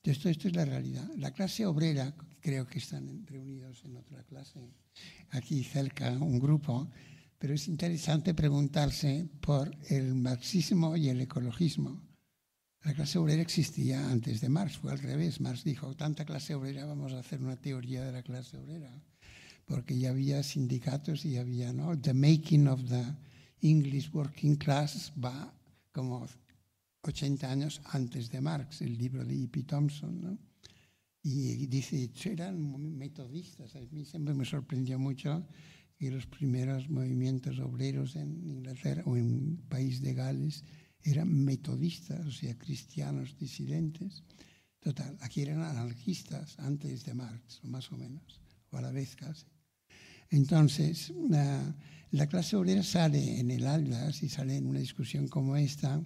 Esto, esto es la realidad. La clase obrera, creo que están reunidos en otra clase, aquí cerca, un grupo, pero es interesante preguntarse por el marxismo y el ecologismo. La clase obrera existía antes de Marx, fue al revés. Marx dijo, tanta clase obrera, vamos a hacer una teoría de la clase obrera, porque ya había sindicatos y había, ¿no? The making of the English working class va como 80 años antes de Marx, el libro de E.P. Thompson, ¿no? Y dice, eran metodistas. A mí siempre me sorprendió mucho que los primeros movimientos obreros en Inglaterra o en país de Gales eran metodistas, o sea, cristianos disidentes. Total, aquí eran anarquistas antes de Marx, más o menos, o a la vez casi. Entonces, la, la clase obrera sale en el Atlas y sale en una discusión como esta,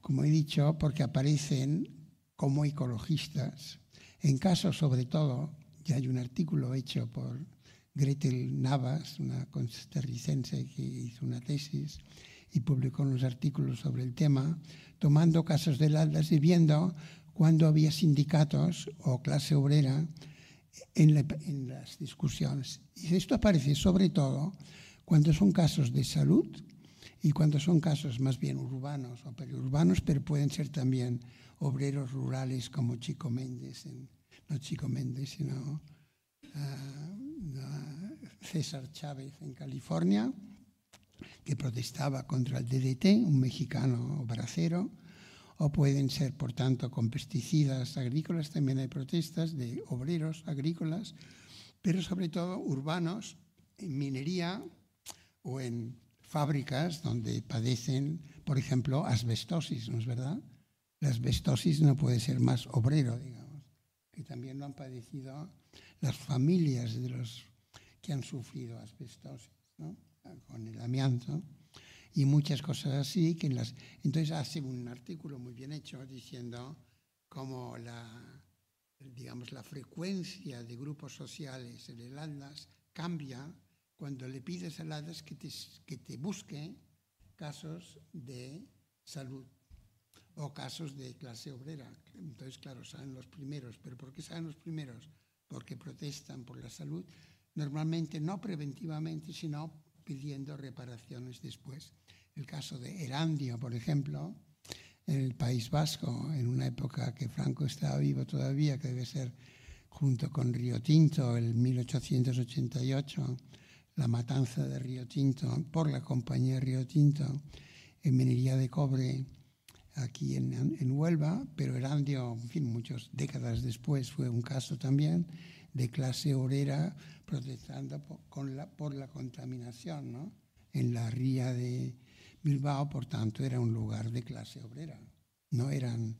como he dicho, porque aparecen como ecologistas. En casos, sobre todo, ya hay un artículo hecho por Gretel Navas, una costarricense que hizo una tesis, y publicó unos artículos sobre el tema, tomando casos del Atlas y viendo cuándo había sindicatos o clase obrera en, en, las discusiones. Y esto aparece sobre todo cuando son casos de salud y cuando son casos más bien urbanos o periurbanos, pero pueden ser también obreros rurales como Chico Méndez, en, no Chico Méndez, sino uh, César Chávez en California, que protestaba contra el DDT, un mexicano bracero, o pueden ser, por tanto, con pesticidas agrícolas. También hay protestas de obreros agrícolas, pero sobre todo urbanos, en minería o en fábricas donde padecen, por ejemplo, asbestosis, ¿no es verdad? La asbestosis no puede ser más obrero, digamos, que también lo han padecido las familias de los que han sufrido asbestosis, ¿no? con el amianto y muchas cosas así. Que en las, entonces hace un artículo muy bien hecho diciendo cómo la, digamos, la frecuencia de grupos sociales en el ALDAS cambia cuando le pides al ALDAS que te, que te busque casos de salud o casos de clase obrera. Entonces, claro, saben los primeros. ¿Pero por qué saben los primeros? Porque protestan por la salud, normalmente no preventivamente, sino pidiendo reparaciones después. El caso de Erandio, por ejemplo, en el País Vasco, en una época que Franco estaba vivo todavía, que debe ser junto con Río Tinto, el 1888, la matanza de Río Tinto por la compañía Río Tinto en minería de cobre aquí en, en Huelva, pero Erandio, en fin, muchas décadas después fue un caso también de clase obrera protestando por, la, contaminación ¿no? en la ría de Bilbao, por tanto era un lugar de clase obrera. No eran,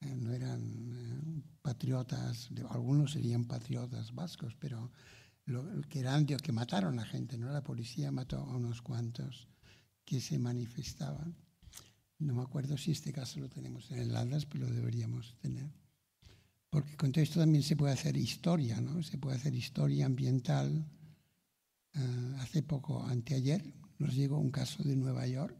eh, no eran eh, patriotas, algunos serían patriotas vascos, pero lo, que eran de que mataron a gente, ¿no? La policía mató a unos cuantos que se manifestaban. No me acuerdo si este caso lo tenemos en el Atlas, pero lo deberíamos tener porque con todo esto también se puede hacer historia, ¿no? Se puede hacer historia ambiental. Uh, hace poco, anteayer, nos llegó un caso de Nueva York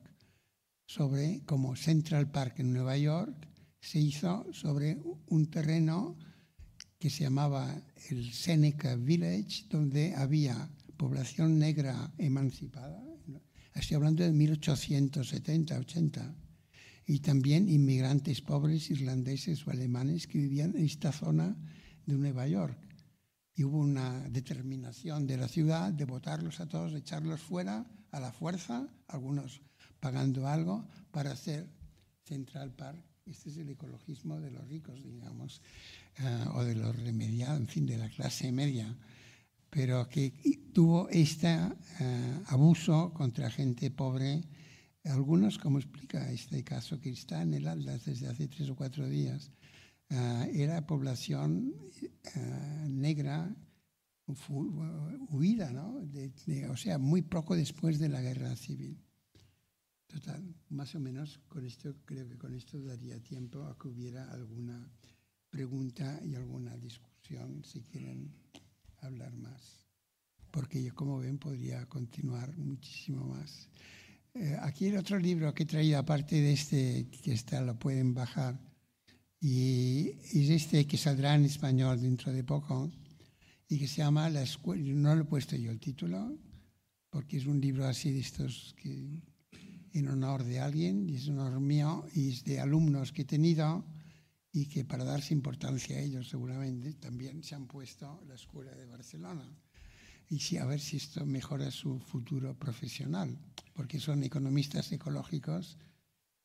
sobre cómo Central Park en Nueva York se hizo sobre un terreno que se llamaba el Seneca Village, donde había población negra emancipada. Estoy hablando de 1870, 80 y también inmigrantes pobres irlandeses o alemanes que vivían en esta zona de Nueva York. Y hubo una determinación de la ciudad de votarlos a todos, echarlos fuera a la fuerza, algunos pagando algo, para hacer Central Park. Este es el ecologismo de los ricos, digamos, uh, o de los remediados, en fin, de la clase media, pero que tuvo este uh, abuso contra gente pobre algunos, como explica este caso que está en el Atlas desde hace tres o cuatro días, uh, era población uh, negra huida, ¿no? O sea, muy poco después de la guerra civil. Total, más o menos con esto, creo que con esto daría tiempo a que hubiera alguna pregunta y alguna discusión si quieren hablar más. Porque yo, como ven, podría continuar muchísimo más. Eh, aquí el otro libro que he traído, aparte de este, que está, lo pueden bajar, y es este que saldrá en español dentro de poco, y que se llama La Escuela, no lo he puesto yo el título, porque es un libro así de estos que en honor de alguien, y es un honor mío, y es de alumnos que he tenido, y que para darse importancia a ellos seguramente también se han puesto la Escuela de Barcelona. Y sí, a ver si esto mejora su futuro profesional, porque son economistas ecológicos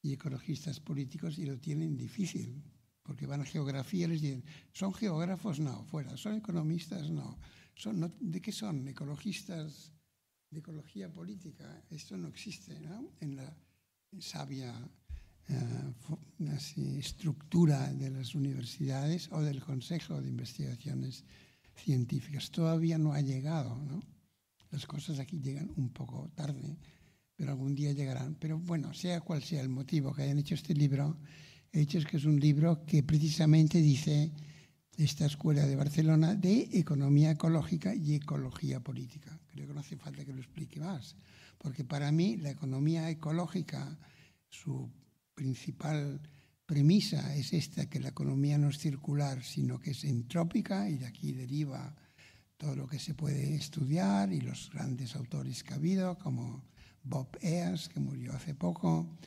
y ecologistas políticos y lo tienen difícil, porque van a geografía y les dicen, ¿son geógrafos? No, fuera. ¿Son economistas? No. ¿Son, ¿De qué son? ¿Ecologistas de ecología política? Esto no existe ¿no? en la sabia eh, estructura de las universidades o del Consejo de Investigaciones Científicas. Todavía no ha llegado, ¿no? Las cosas aquí llegan un poco tarde, pero algún día llegarán. Pero bueno, sea cual sea el motivo que hayan hecho este libro, he hecho es que es un libro que precisamente dice esta escuela de Barcelona de economía ecológica y ecología política. Creo que no hace falta que lo explique más, porque para mí la economía ecológica, su principal premisa es esta, que la economía no es circular, sino que es entrópica y de aquí deriva todo lo que se puede estudiar y los grandes autores que ha habido, como Bob Eas, que murió hace poco,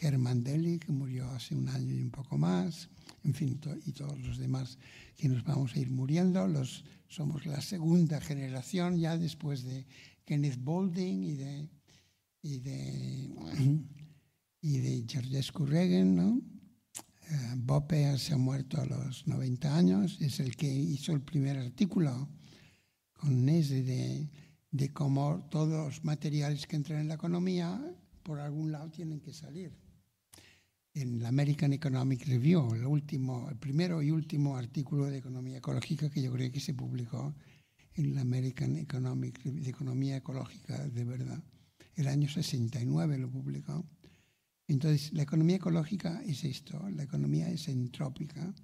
Herman Deli, que murió hace un año y un poco más, en fin, y todos los demás que nos vamos a ir muriendo. Los, somos la segunda generación ya después de Kenneth Boulding y de, y de y de Georgescu Reagan, ¿no? Eh, Bob se ha muerto a los 90 años, es el que hizo el primer artículo con ese de, de cómo todos los materiales que entran en la economía por algún lado tienen que salir. En la American Economic Review, el, último, el primero y último artículo de economía ecológica que yo creo que se publicó en la American Economic de Economía Ecológica de verdad. El año 69 lo publicó. Entonces, la economía ecológica es esto, la economía es entrópica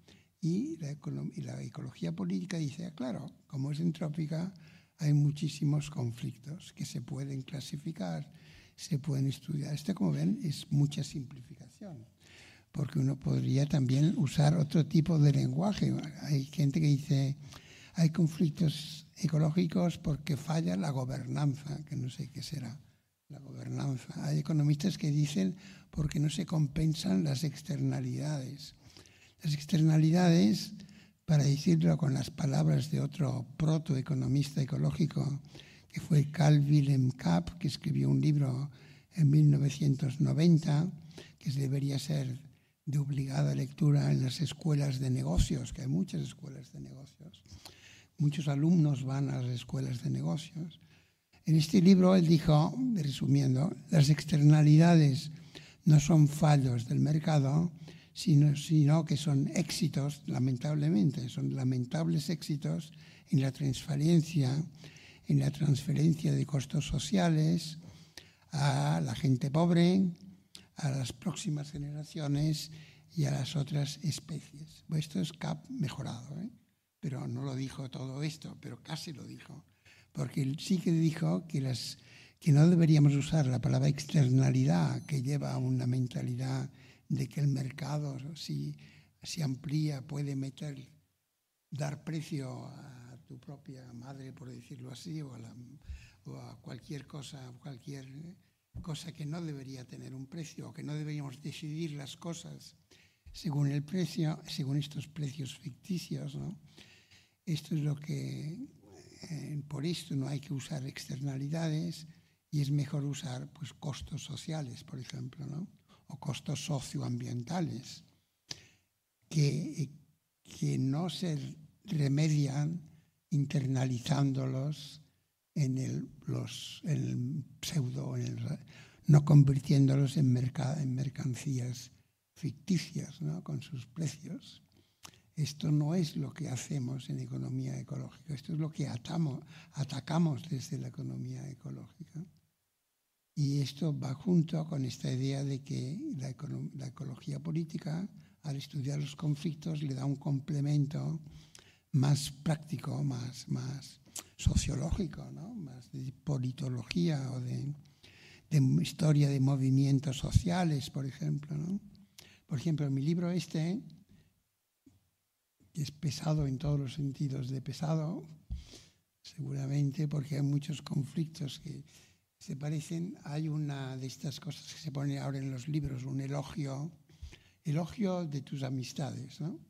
y la, ecología política dice, ah, claro, como es entrópica, hay muchísimos conflictos que se pueden clasificar, se pueden estudiar. Esto, como ven, es mucha simplificación, porque uno podría también usar otro tipo de lenguaje. Hay gente que dice, hay conflictos ecológicos porque falla la gobernanza, que no sé qué será la gobernanza. Hay economistas que dicen porque no se compensan las externalidades. Las externalidades, para decirlo con las palabras de otro protoeconomista ecológico, que fue Carl Wilhelm Kapp, que escribió un libro en 1990, que debería ser de obligada lectura en las escuelas de negocios, que hay muchas escuelas de negocios. Muchos alumnos van a las escuelas de negocios en este libro él dijo, resumiendo, las externalidades no son fallos del mercado, sino, que son éxitos, lamentablemente, son lamentables éxitos en la transferencia, en la transferencia de costos sociales a la gente pobre, a las próximas generaciones y a las otras especies. Esto es CAP mejorado, ¿eh? pero no lo dijo todo esto, pero casi lo dijo porque sí que dijo que, las, que no deberíamos usar la palabra externalidad, que lleva a una mentalidad de que el mercado, si se amplía, puede meter, dar precio a tu propia madre, por decirlo así, o a, o a cualquier cosa, cualquier cosa que no debería tener un precio, o que no deberíamos decidir las cosas según el precio, según estos precios ficticios. ¿no? Esto es lo que eh, por esto no hay que usar externalidades y es mejor usar pues, costos sociales, por ejemplo, ¿no? o costos socioambientales, que, que no se remedian internalizándolos en el, los, el pseudo, no convirtiéndolos en, en mercancías ficticias ¿no? con sus precios. Esto no es lo que hacemos en economía ecológica, esto es lo que atamos, atacamos desde la economía ecológica. Y esto va junto con esta idea de que la, la ecología política, al estudiar los conflictos, le da un complemento más práctico, más, más sociológico, ¿no? más de politología o de, de, historia de movimientos sociales, por ejemplo. ¿no? Por ejemplo, mi libro este, que es pesado en todos los sentidos de pesado, seguramente porque hay muchos conflictos que se parecen. Hay una de estas cosas que se pone ahora en los libros, un elogio, elogio de tus amistades, ¿no?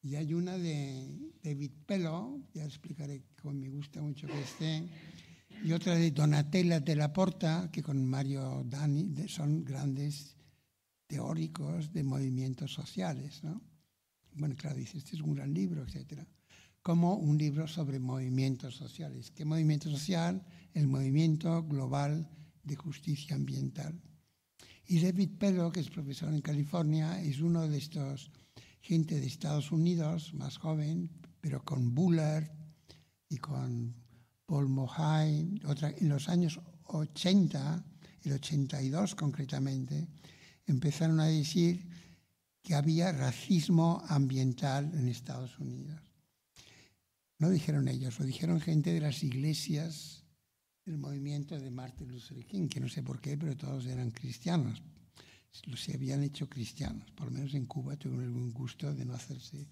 Y hay una de David Pello, ya explicaré cómo me gusta mucho que esté, y otra de Donatella de la Porta, que con Mario Dani son grandes teóricos de movimientos sociales, ¿no? Bueno, claro, dice, este es un gran libro, etcétera como un libro sobre movimientos sociales. ¿Qué movimiento social? El movimiento global de justicia ambiental. Y David Pello, que es profesor en California, es uno de estos gente de Estados Unidos, más joven, pero con Bullard y con Paul Mohay, otra, en los años 80, el 82 concretamente, empezaron a decir que había racismo ambiental en Estados Unidos. No dijeron ellos, lo dijeron gente de las iglesias del movimiento de Martin Luther King, que no sé por qué, pero todos eran cristianos. Se habían hecho cristianos. Por lo menos en Cuba tuvieron el buen gusto de no hacerse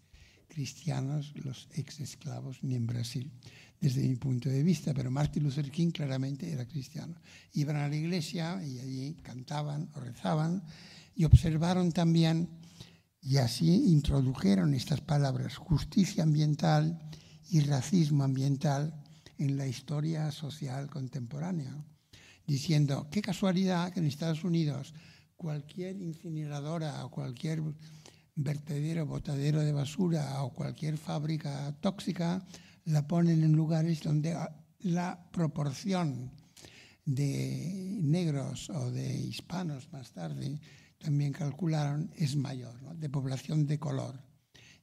cristianos los ex esclavos ni en Brasil, desde mi punto de vista. Pero Martin Luther King claramente era cristiano. Iban a la iglesia y allí cantaban o rezaban y observaron también, y así introdujeron estas palabras, justicia ambiental y racismo ambiental en la historia social contemporánea, diciendo, qué casualidad que en Estados Unidos cualquier incineradora o cualquier vertedero, botadero de basura o cualquier fábrica tóxica la ponen en lugares donde la proporción de negros o de hispanos más tarde también calcularon es mayor, de población de color.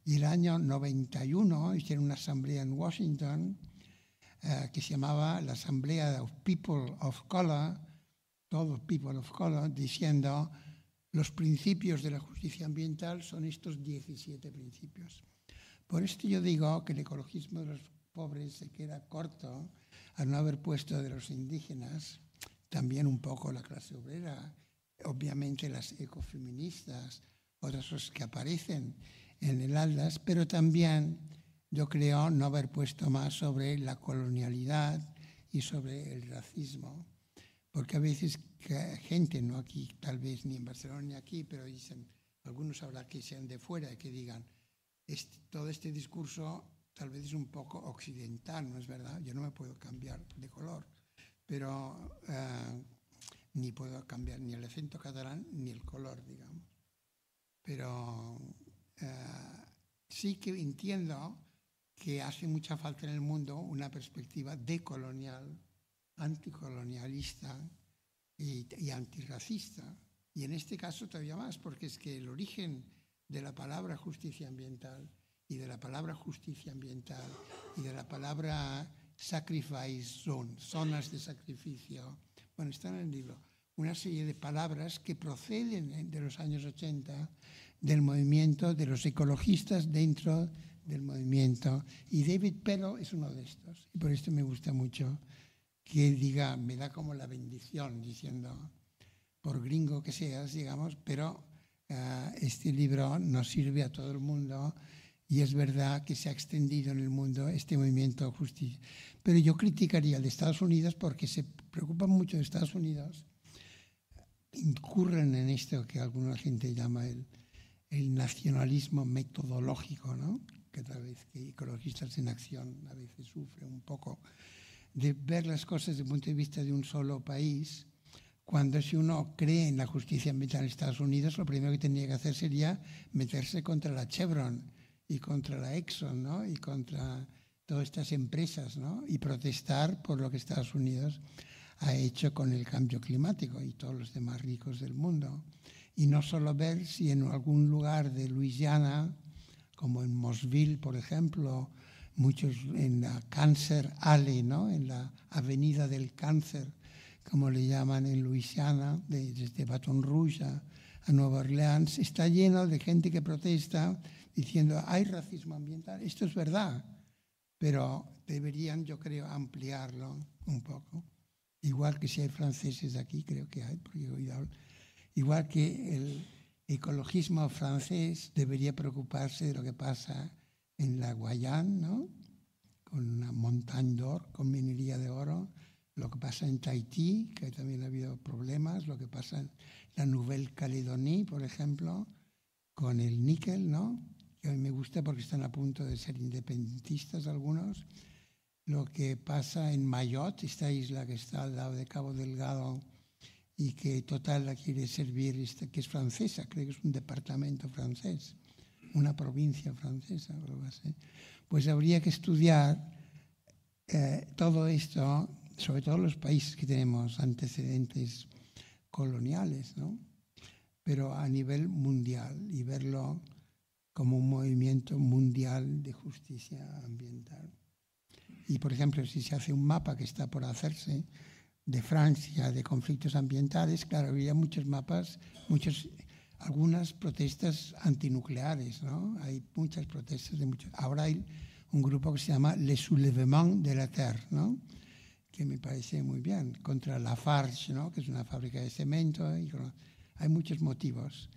Y el año 91 hicieron una asamblea en Washington eh, que se llamaba la Asamblea of People of Color, todos people of color, diciendo los principios de la justicia ambiental son estos 17 principios. Por esto yo digo que el ecologismo de los pobres se queda corto al no haber puesto de los indígenas, también un poco la clase obrera, obviamente las ecofeministas, otras cosas que aparecen en el Atlas, pero también yo creo no haber puesto más sobre la colonialidad y sobre el racismo, porque a veces gente, no aquí, tal vez ni en Barcelona ni aquí, pero dicen, algunos habrá que sean de fuera y que digan, este, todo este discurso tal vez es un poco occidental, ¿no es verdad? Yo no me puedo cambiar de color, pero eh, ni puedo cambiar ni el acento catalán ni el color, digamos. Pero eh, sí que entiendo que hace mucha falta en el mundo una perspectiva decolonial, anticolonialista y, y antirracista. Y en este caso todavía más, porque es que el origen de la palabra justicia ambiental y de la palabra justicia ambiental y de la palabra sacrifice zone, zonas de sacrificio, bueno, están en el libro, una serie de palabras que proceden de los años 80 del movimiento de los ecologistas dentro del movimiento. Y David Pello es uno de estos. Y por esto me gusta mucho que diga, me da como la bendición, diciendo, por gringo que seas, digamos, pero uh, este libro nos sirve a todo el mundo y es verdad que se ha extendido en el mundo este movimiento de justicia. Pero yo criticaría al de Estados Unidos porque se preocupan mucho de Estados Unidos, incurren en esto que alguna gente llama el el nacionalismo metodológico, ¿no? que tal vez que ecologistas en acción a veces sufren un poco, de ver las cosas desde el punto de vista de un solo país, cuando si uno cree en la justicia ambiental en Estados Unidos, lo primero que tendría que hacer sería meterse contra la Chevron y contra la Exxon ¿no? y contra todas estas empresas ¿no? y protestar por lo que Estados Unidos ha hecho con el cambio climático y todos los demás ricos del mundo y no solo ver si en algún lugar de Luisiana, como en Mossville, por ejemplo, muchos en la Cancer Alley, ¿no? en la Avenida del Cáncer, como le llaman en Luisiana, desde Baton Rouge a, a Nueva Orleans, está lleno de gente que protesta diciendo hay racismo ambiental. Esto es verdad, pero deberían, yo creo, ampliarlo un poco. Igual que si hay franceses aquí, creo que hay, porque oído Igual que el ecologismo francés debería preocuparse de lo que pasa en la Guayana, ¿no? con una montaña de oro, con minería de oro, lo que pasa en Tahití, que también ha habido problemas, lo que pasa en la Nouvelle-Calédonie, por ejemplo, con el níquel, ¿no? Que me gusta porque están a punto de ser independentistas algunos, lo que pasa en Mayotte, esta isla que está al lado de Cabo Delgado, y que Total la quiere servir, que es francesa, creo que es un departamento francés, una provincia francesa, pues habría que estudiar eh, todo esto, sobre todo los países que tenemos antecedentes coloniales, ¿no? pero a nivel mundial y verlo como un movimiento mundial de justicia ambiental. Y, por ejemplo, si se hace un mapa que está por hacerse, de Francia de conflictos ambientales, claro, había muchos mapas, muchos, algunas protestas antinucleares, ¿no? Hay muchas protestas de muchos. Ahora hay un grupo que se llama Le Soulèvement de la Terre, ¿no? Que me parece muy bien, contra la Farge, ¿no? Que es una fábrica de cemento. Y hay muchos motivos,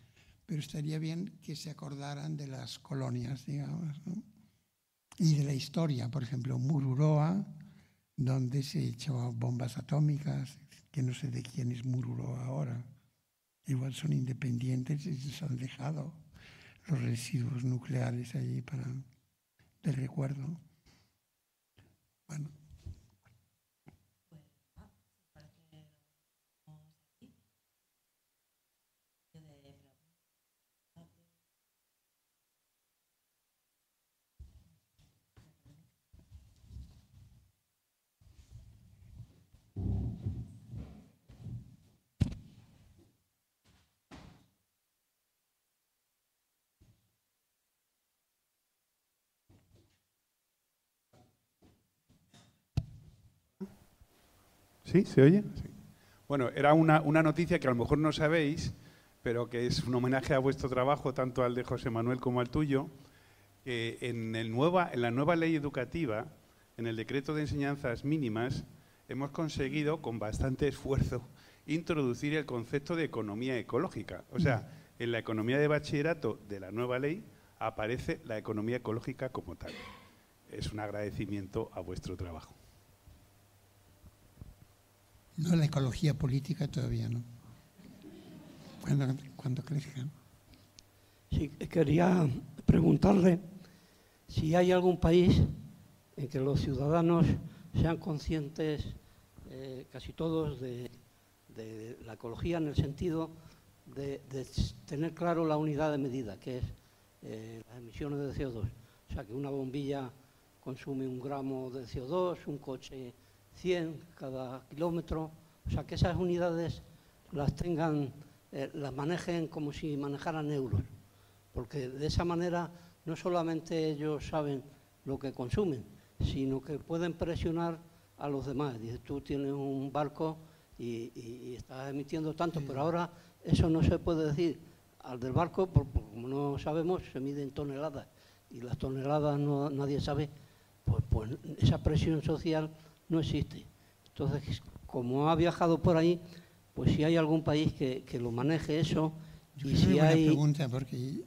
pero estaría bien que se acordaran de las colonias, digamos, ¿no? Y de la historia, por ejemplo, Mururoa, donde se echó bombas atómicas, que no sé de quién es Mururo ahora. Igual son independientes y se han dejado los residuos nucleares allí para de recuerdo. Bueno. ¿Sí? ¿Se oye? Bueno, era una, noticia que a lo mejor no sabéis, pero que es un homenaje a vuestro trabajo, tanto al de José Manuel como al tuyo, que en, el nueva, en la nueva ley educativa, en el decreto de enseñanzas mínimas, hemos conseguido, con bastante esfuerzo, introducir el concepto de economía ecológica. O sea, en la economía de bachillerato de la nueva ley aparece la economía ecológica como tal. Es un agradecimiento a vuestro trabajo. No la ecología política todavía, ¿no? Cuando, cuando crezcan. Sí, quería preguntarle si hay algún país en que los ciudadanos sean conscientes, eh, casi todos, de, la ecología en el sentido de, tener claro la unidad de medida, que es eh, las emisiones de CO2. O sea, que una bombilla consume un gramo de CO2, un coche 100 cada kilómetro, o sea, que esas unidades las tengan, eh, las manejen como si manejaran euros, porque de esa manera no solamente ellos saben lo que consumen, sino que pueden presionar a los demás. Dices, tú tienes un barco y, estás emitiendo tanto, pero ahora eso no se puede decir al del barco, porque como no sabemos, se miden toneladas y las toneladas no, nadie sabe, pues, pues esa presión social no existe. Entonces, como ha viajado por ahí, pues si hay algún país que, lo maneje eso. Yo y si hay... pregunta, porque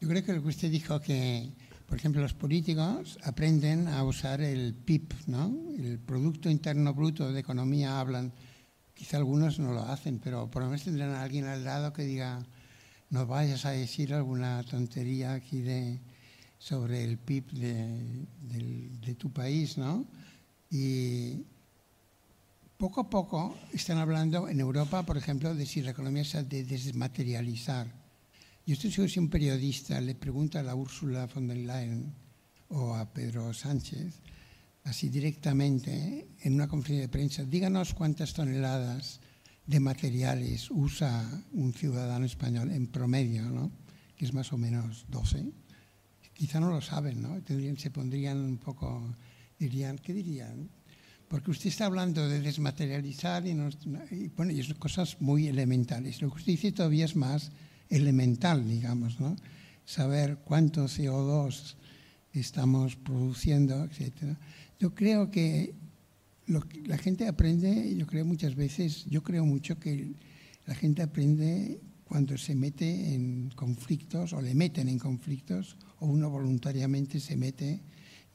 yo creo que lo que usted dijo que, por ejemplo, los políticos aprenden a usar el PIB, ¿no? El Producto Interno Bruto de Economía hablan. Quizá algunos no lo hacen, pero por lo menos tendrán a alguien al lado que diga, no vayas a decir alguna tontería aquí de, sobre el PIB de, de tu país, ¿no? Y poco a poco están hablando en Europa, por ejemplo, de si la economía se ha de desmaterializar. Yo estoy seguro si un periodista le pregunta a la Úrsula von der Leyen o a Pedro Sánchez, así directamente, en una conferencia de prensa, díganos cuántas toneladas de materiales usa un ciudadano español en promedio, ¿no? que es más o menos 12. Quizá no lo saben, ¿no? Se pondrían un poco, dirían, ¿qué dirían? Porque usted está hablando de desmaterializar y, y, bueno, y son cosas muy elementales. Lo que usted dice todavía es más elemental, digamos, ¿no? Saber cuánto CO2 estamos produciendo, etcétera. Yo creo que la gente aprende, yo creo muchas veces, yo creo mucho que la gente aprende cuando se mete en conflictos o le meten en conflictos o uno voluntariamente se mete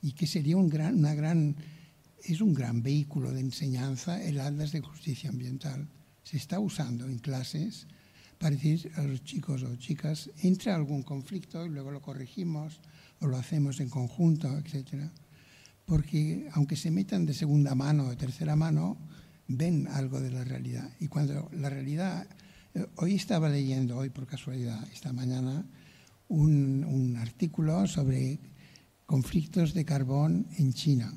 y que sería un gran, una gran, es un gran vehículo de enseñanza el Atlas de Justicia Ambiental. Se está usando en clases para decir a los chicos o chicas, entra algún conflicto y luego lo corregimos o lo hacemos en conjunto, etcétera porque aunque se metan de segunda mano o de tercera mano, ven algo de la realidad. Y cuando la realidad, eh, hoy estaba leyendo, hoy por casualidad, esta mañana, un artículo sobre conflictos de carbón en China,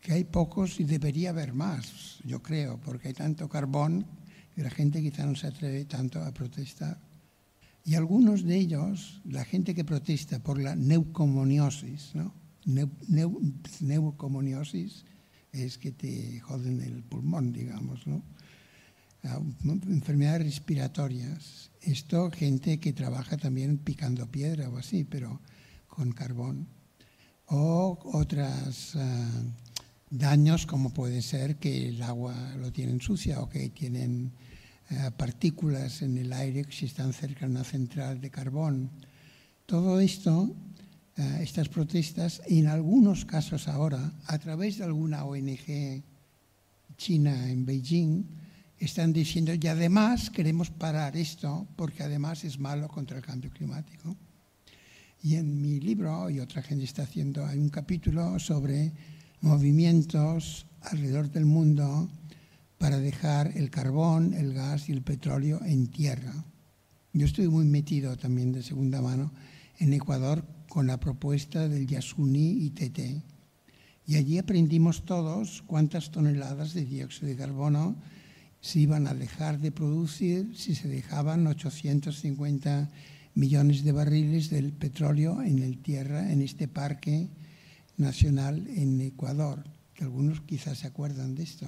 que hay pocos y debería haber más, yo creo, porque hay tanto carbón que la gente quizá no se atreve tanto a protestar. Y algunos de ellos, la gente que protesta por la neucomoniosis, ¿no? Neu, neu, neucomoniosis es que te joden el pulmón, digamos, ¿no? Ah, Enfermedades respiratorias. Esto, gente que trabaja también picando piedra o así, pero con carbón. O otros daños como puede ser que el agua lo tienen sucia o que tienen eh, partículas en el aire si están cerca de una central de carbón. Todo esto eh, estas protestas, en algunos casos ahora, a través de alguna ONG china en Beijing, están diciendo, y además queremos parar esto porque además es malo contra el cambio climático. Y en mi libro, y otra gente está haciendo, hay un capítulo sobre movimientos alrededor del mundo para dejar el carbón, el gas y el petróleo en tierra. Yo estoy muy metido también de segunda mano en Ecuador con la propuesta del Yasuni ITT. Y allí aprendimos todos cuántas toneladas de dióxido de carbono se iban a dejar de producir si se dejaban 850 millones de barriles del petróleo en el tierra, en este parque nacional en Ecuador, que algunos quizás se acuerdan de esto,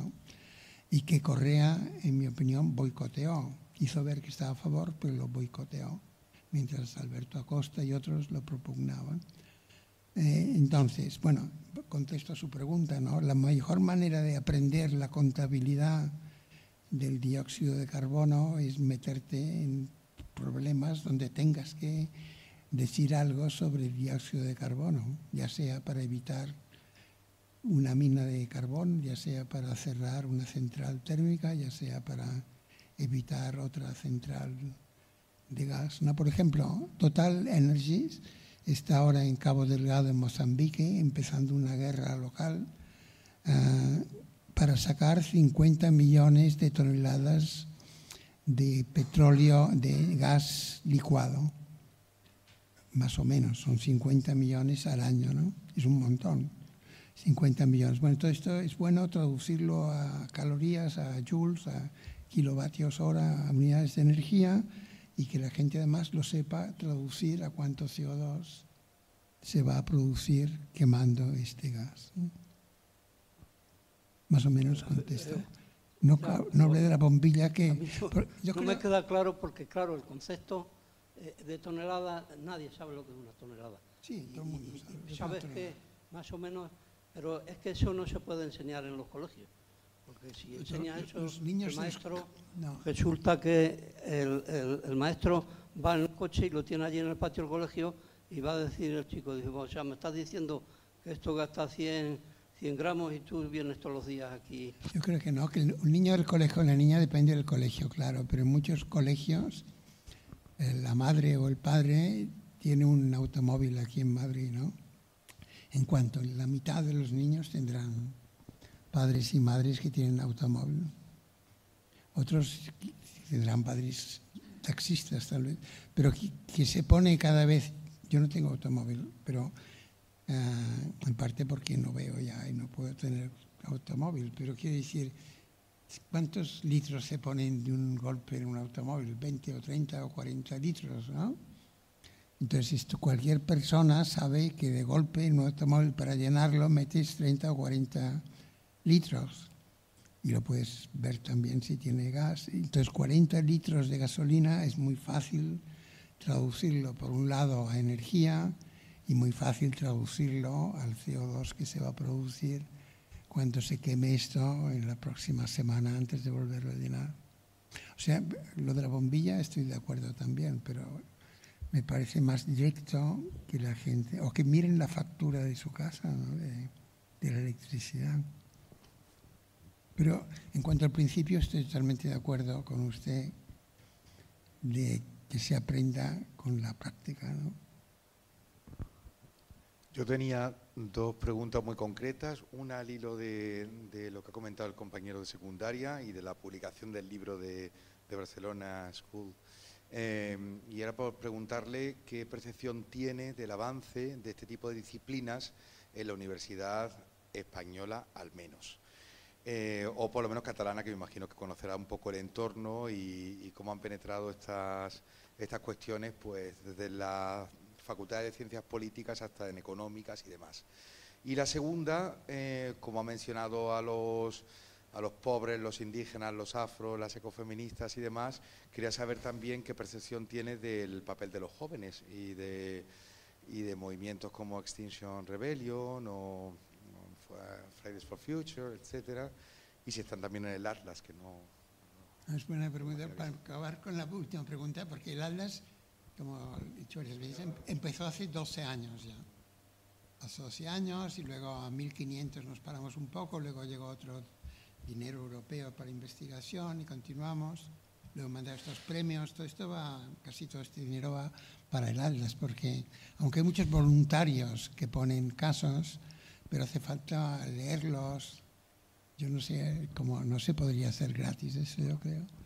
y que Correa, en mi opinión, boicoteó. Hizo ver que estaba a favor, pero lo boicoteó mientras Alberto Acosta y otros lo propugnaban. Eh, entonces, bueno, contesto a su pregunta, ¿no? La mejor manera de aprender la contabilidad del dióxido de carbono es meterte en problemas donde tengas que decir algo sobre el dióxido de carbono, ya sea para evitar una mina de carbón, ya sea para cerrar una central térmica, ya sea para evitar otra central de gas. ¿no? Por ejemplo, Total Energies está ahora en Cabo Delgado, en Mozambique, empezando una guerra local uh, para sacar 50 millones de toneladas de petróleo, de gas licuado. Más o menos, son 50 millones al año, ¿no? Es un montón. 50 millones. Bueno, todo esto es bueno traducirlo a calorías, a joules, a kilovatios hora, a unidades de energía y que la gente además lo sepa traducir a cuánto CO2 se va a producir quemando este gas. Más o menos contesto. No, no hablé de la bombilla que... Yo, yo no creo, me queda claro porque, claro, el concepto eh, de tonelada, nadie sabe lo que es una tonelada. Sí, todo el mundo sabe. Y, sabes que más o menos, pero es que eso no se puede enseñar en los colegios. Porque si enseña eso, los niños el maestro, no. resulta que el, el, el, maestro va en el coche y lo tiene allí en el patio del colegio y va a decir el chico, dice, o sea, me estás diciendo que esto gasta 100, 100 gramos y tú vienes todos los días aquí. Yo creo que no, que el niño del colegio, la niña depende del colegio, claro, pero en muchos colegios eh, la madre o el padre tiene un automóvil aquí en Madrid, ¿no? En cuanto la mitad de los niños tendrán padres y madres que tienen automóvil. Otros tendrán padres taxistas tal vez, pero que, que se pone cada vez, yo no tengo automóvil, pero uh, en parte porque no veo ya y no puedo tener automóvil, pero quiero decir, ¿cuántos litros se ponen de un golpe en un automóvil? ¿20 o 30 o 40 litros, no? Entonces, cualquier persona sabe que de golpe en un automóvil para llenarlo metes 30 o 40 litros. Y lo puedes ver también si tiene gas. Entonces 40 litros de gasolina es muy fácil traducirlo por un lado a energía y muy fácil traducirlo al CO2 que se va a producir cuando se queme esto en la próxima semana antes de volverlo a llenar. O sea, lo de la bombilla estoy de acuerdo también, pero me parece más directo que la gente, o que miren la factura de su casa, de, de la electricidad. Pero en cuanto al principio, estoy totalmente de acuerdo con usted de que se aprenda con la práctica. ¿no? Yo tenía dos preguntas muy concretas, una al hilo de, lo que ha comentado el compañero de secundaria y de la publicación del libro de, Barcelona School. Eh, y era por preguntarle qué percepción tiene del avance de este tipo de disciplinas en la Universidad Española, al menos. Eh, o por lo menos catalana, que me imagino que conocerá un poco el entorno y, y cómo han penetrado estas, estas cuestiones pues, desde la Facultad de Ciencias Políticas hasta en económicas y demás. Y la segunda, eh, como ha mencionado a los, a los pobres, los indígenas, los afro, las ecofeministas y demás, quería saber también qué percepción tiene del papel de los jóvenes y de, y de movimientos como Extinction Rebellion o, o Fridays for Future, etcétera, y si están también en el Atlas, que no... Es buena pregunta para acabar con la última pregunta, porque el Atlas como he dicho varias veces, empezó hace 12 años ya. Hace 12 años y luego a 1500 nos paramos un poco, luego llegó otro dinero europeo para investigación y continuamos. Luego mandar estos premios, todo esto va, casi todo este dinero va para el Atlas, porque aunque hay muchos voluntarios que ponen casos, pero hace falta leerlos. Yo no sé cómo, no se podría hacer gratis eso, yo creo.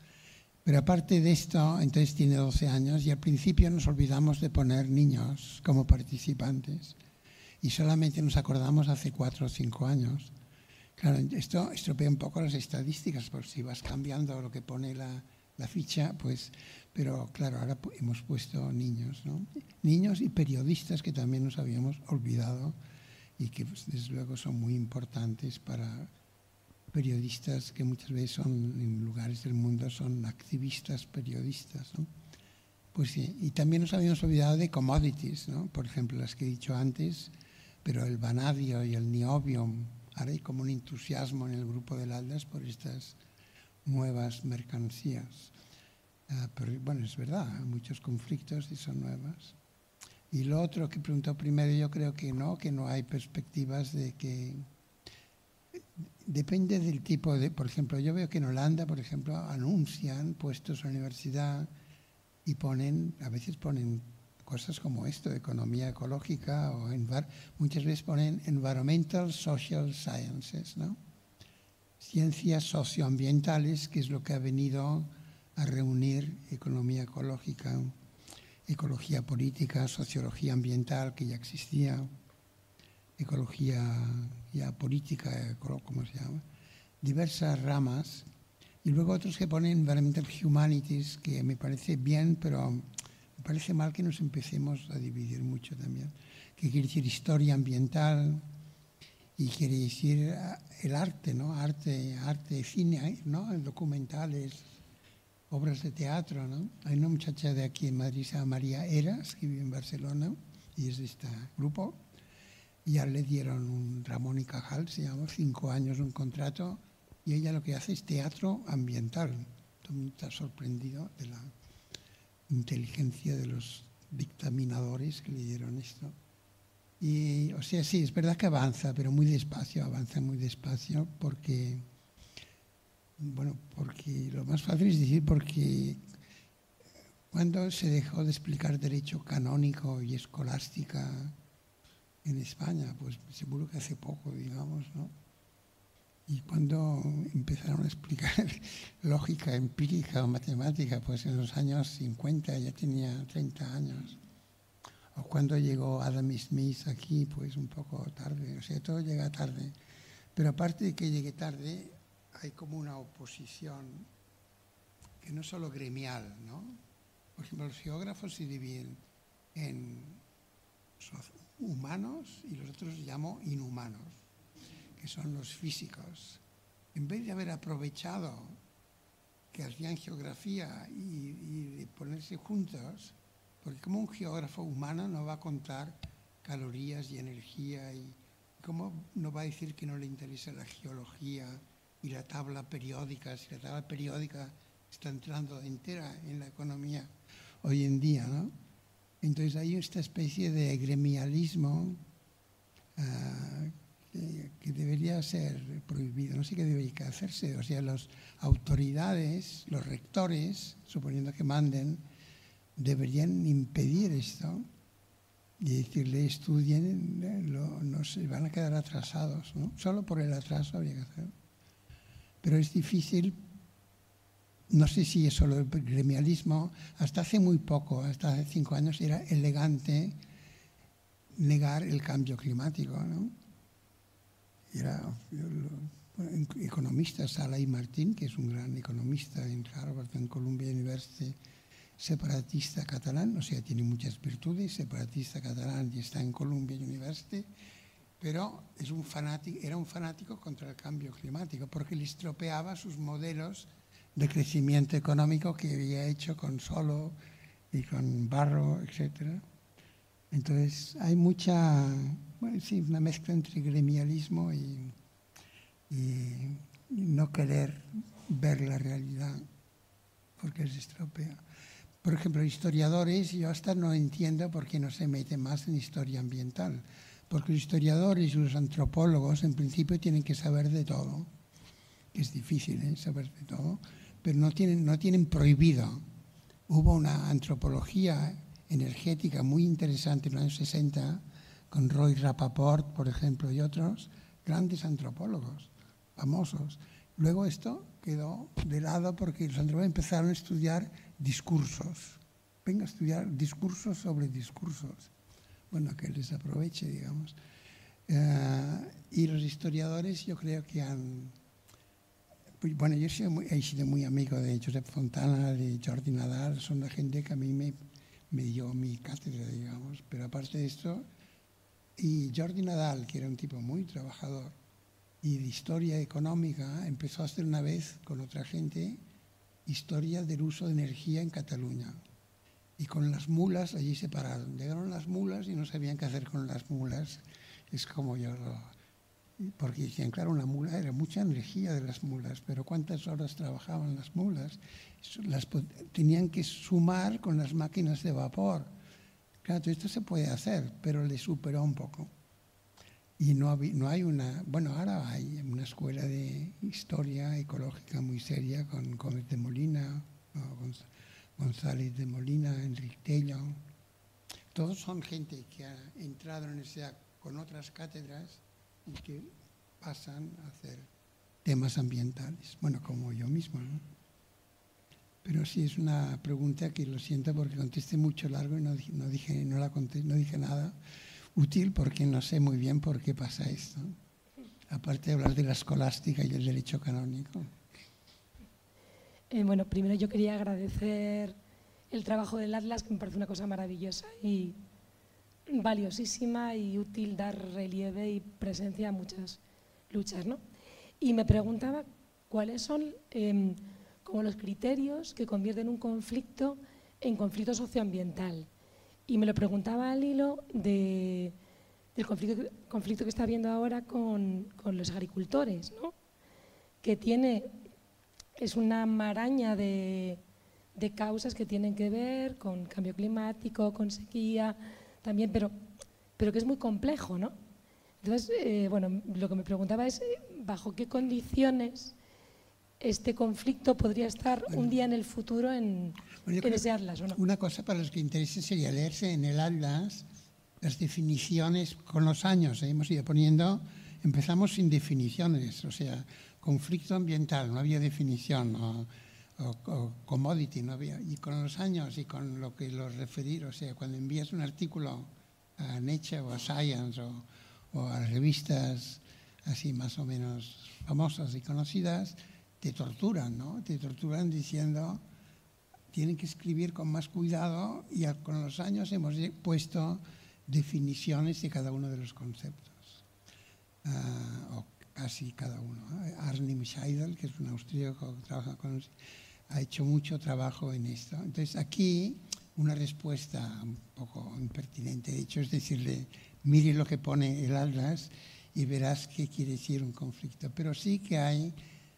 Pero aparte de esto, entonces tiene 12 años y al principio nos olvidamos de poner niños como participantes y solamente nos acordamos hace 4 o 5 años. Claro, esto estropea un poco las estadísticas, porque si vas cambiando lo que pone la, la ficha, pues, pero claro, ahora hemos puesto niños, ¿no? Niños y periodistas que también nos habíamos olvidado y que pues, desde luego son muy importantes para periodistas que muchas veces son en lugares del mundo son activistas periodistas ¿no? pues sí, y también nos habíamos olvidado de commodities ¿no? por ejemplo las que he dicho antes pero el vanadio y el niobium ahora hay como un entusiasmo en el grupo del Aldas por estas nuevas mercancías uh, pero bueno es verdad muchos conflictos y son nuevas y lo otro que preguntó primero yo creo que no que no hay perspectivas de que depende del tipo de, por ejemplo, yo veo que en Holanda, por ejemplo, anuncian puestos a la universidad y ponen, a veces ponen cosas como esto, economía ecológica o envar, muchas veces ponen environmental social sciences, ¿no? Ciencias socioambientales, que es lo que ha venido a reunir economía ecológica, ecología política, sociología ambiental, que ya existía ecología ya política, como se llama, diversas ramas, y luego otros que ponen Environmental Humanities, que me parece bien, pero me parece mal que nos empecemos a dividir mucho también, que quiere decir historia ambiental y quiere decir el arte, ¿no? Arte, arte, cine, ¿no? Documentales, obras de teatro, ¿no? Hay una muchacha de aquí en Madrid, se llama María Eras, que vive en Barcelona, y es de este grupo, ya le dieron un Ramón y Cajal, se llama, cinco años un contrato, y ella lo que hace es teatro ambiental. Mundo está sorprendido de la inteligencia de los dictaminadores que le dieron esto. Y, o sea, sí, es verdad que avanza, pero muy despacio, avanza muy despacio, porque, bueno, porque lo más fácil es decir, porque cuando se dejó de explicar derecho canónico y escolástica, en España, pues seguro que hace poco, digamos, ¿no? Y cuando empezaron a explicar lógica empírica o matemática, pues en los años 50 ya tenía 30 años. O cuando llegó Adam Smith aquí, pues un poco tarde. O sea, todo llega tarde. Pero aparte de que llegue tarde, hay como una oposición que no es solo gremial, ¿no? Por ejemplo, los geógrafos se dividen en humanos y los otros llamo inhumanos. que son los físicos, en vez de haber aprovechado que hacían geografía y, y ponerse juntos, porque como un geógrafo humano no va a contar calorías y energía y cómo no va a decir que no le interesa la geología y la tabla periódica, si la tabla periódica está entrando entera en la economía hoy en día, ¿no? Entonces hay esta especie de gremialismo uh, que, que, debería ser prohibido, no sé qué debería hacerse, o sea, las autoridades, los rectores, suponiendo que manden, deberían impedir esto y decirle estudien, lo, no se van a quedar atrasados, ¿no? Solo por el atraso habría que hacerlo. Pero es difícil no sé si es solo el gremialismo, hasta hace muy poco, hasta hace cinco años, era elegante negar el cambio climático. ¿no? Era economista, Salai Martín, que es un gran economista en Harvard, en Columbia University, separatista catalán, o sea, tiene muchas virtudes, separatista catalán y está en Columbia University, pero es un fanático, era un fanático contra el cambio climático porque le estropeaba sus modelos de crecimiento económico que había hecho con solo y con barro, etc. Entonces hay mucha, bueno, sí, una mezcla entre gremialismo y, y, no querer ver la realidad porque se estropea. Por ejemplo, historiadores, yo hasta no entiendo por qué no se mete más en historia ambiental, porque los historiadores y los antropólogos en principio tienen que saber de todo, que es difícil ¿eh? saber de todo, pero no tienen, no tienen prohibido. Hubo una antropología energética muy interesante en los años 60 con Roy Rapaport, por ejemplo, y otros grandes antropólogos famosos. Luego esto quedó de lado porque los antropólogos empezaron a estudiar discursos. Venga a estudiar discursos sobre discursos. Bueno, que les aproveche, digamos. Uh, y los historiadores yo creo que han bueno, yo he sido muy amigo de Josep Fontana, de Jordi Nadal, son la gente que a mí me, me dio mi cátedra, digamos. Pero aparte de esto, y Jordi Nadal, que era un tipo muy trabajador y de historia económica, empezó a hacer una vez con otra gente historia del uso de energía en Cataluña. Y con las mulas allí se pararon. Llegaron las mulas y no sabían qué hacer con las mulas. Es como yo lo, porque decían, claro, una mula era mucha energía de las mulas, pero ¿cuántas horas trabajaban las mulas? Las tenían que sumar con las máquinas de vapor. Claro, esto se puede hacer, pero le superó un poco. Y no, no hay una, bueno, ahora hay una escuela de historia ecológica muy seria con Gómez de Molina, González de Molina, Enrique Tello. Todos son gente que ha entrado en esa con otras cátedras y que pasan a hacer temas ambientales, bueno, como yo mismo. ¿no? Pero sí es una pregunta que lo siento porque contesté mucho largo y no, no dije, no, la conté, no dije nada útil porque no sé muy bien por qué pasa esto. Aparte de hablar de la escolástica y el derecho canónico. Eh, bueno, primero yo quería agradecer el trabajo del Atlas, que me parece una cosa maravillosa y valiosísima y útil dar relieve y presencia a muchas luchas. ¿no? Y me preguntaba cuáles son eh, como los criterios que convierten un conflicto en conflicto socioambiental. Y me lo preguntaba al hilo de, del conflicto, que está habiendo ahora con, los agricultores, ¿no? que tiene, es una maraña de causas que tienen que ver con cambio climático, con sequía, también, pero, pero que es muy complejo, ¿no? Entonces, eh, bueno, lo que me preguntaba es, ¿bajo qué condiciones este conflicto podría estar un día en el futuro en, en ese atlas? ¿o no? Una cosa para los que interese sería leerse en el atlas las definiciones con los años. ¿eh? Hemos ido poniendo, empezamos sin definiciones, o sea, conflicto ambiental, no había definición. O, o, commodity, no había. Y con los años y con lo que los referir, o sea, cuando envías un artículo a Nature o a Science o, o a revistas así más o menos famosas y conocidas, te torturan, ¿no? Te torturan diciendo, tienen que escribir con más cuidado y con los años hemos puesto definiciones de cada uno de los conceptos. Uh, o casi cada uno. Arnim Scheidel, que es un austríaco que trabaja con ha hecho mucho trabajo en esto. Entonces aquí una respuesta un poco impertinente, de hecho, es decirle, mire lo que pone el Atlas y verás qué quiere decir un conflicto. Pero sí que hay,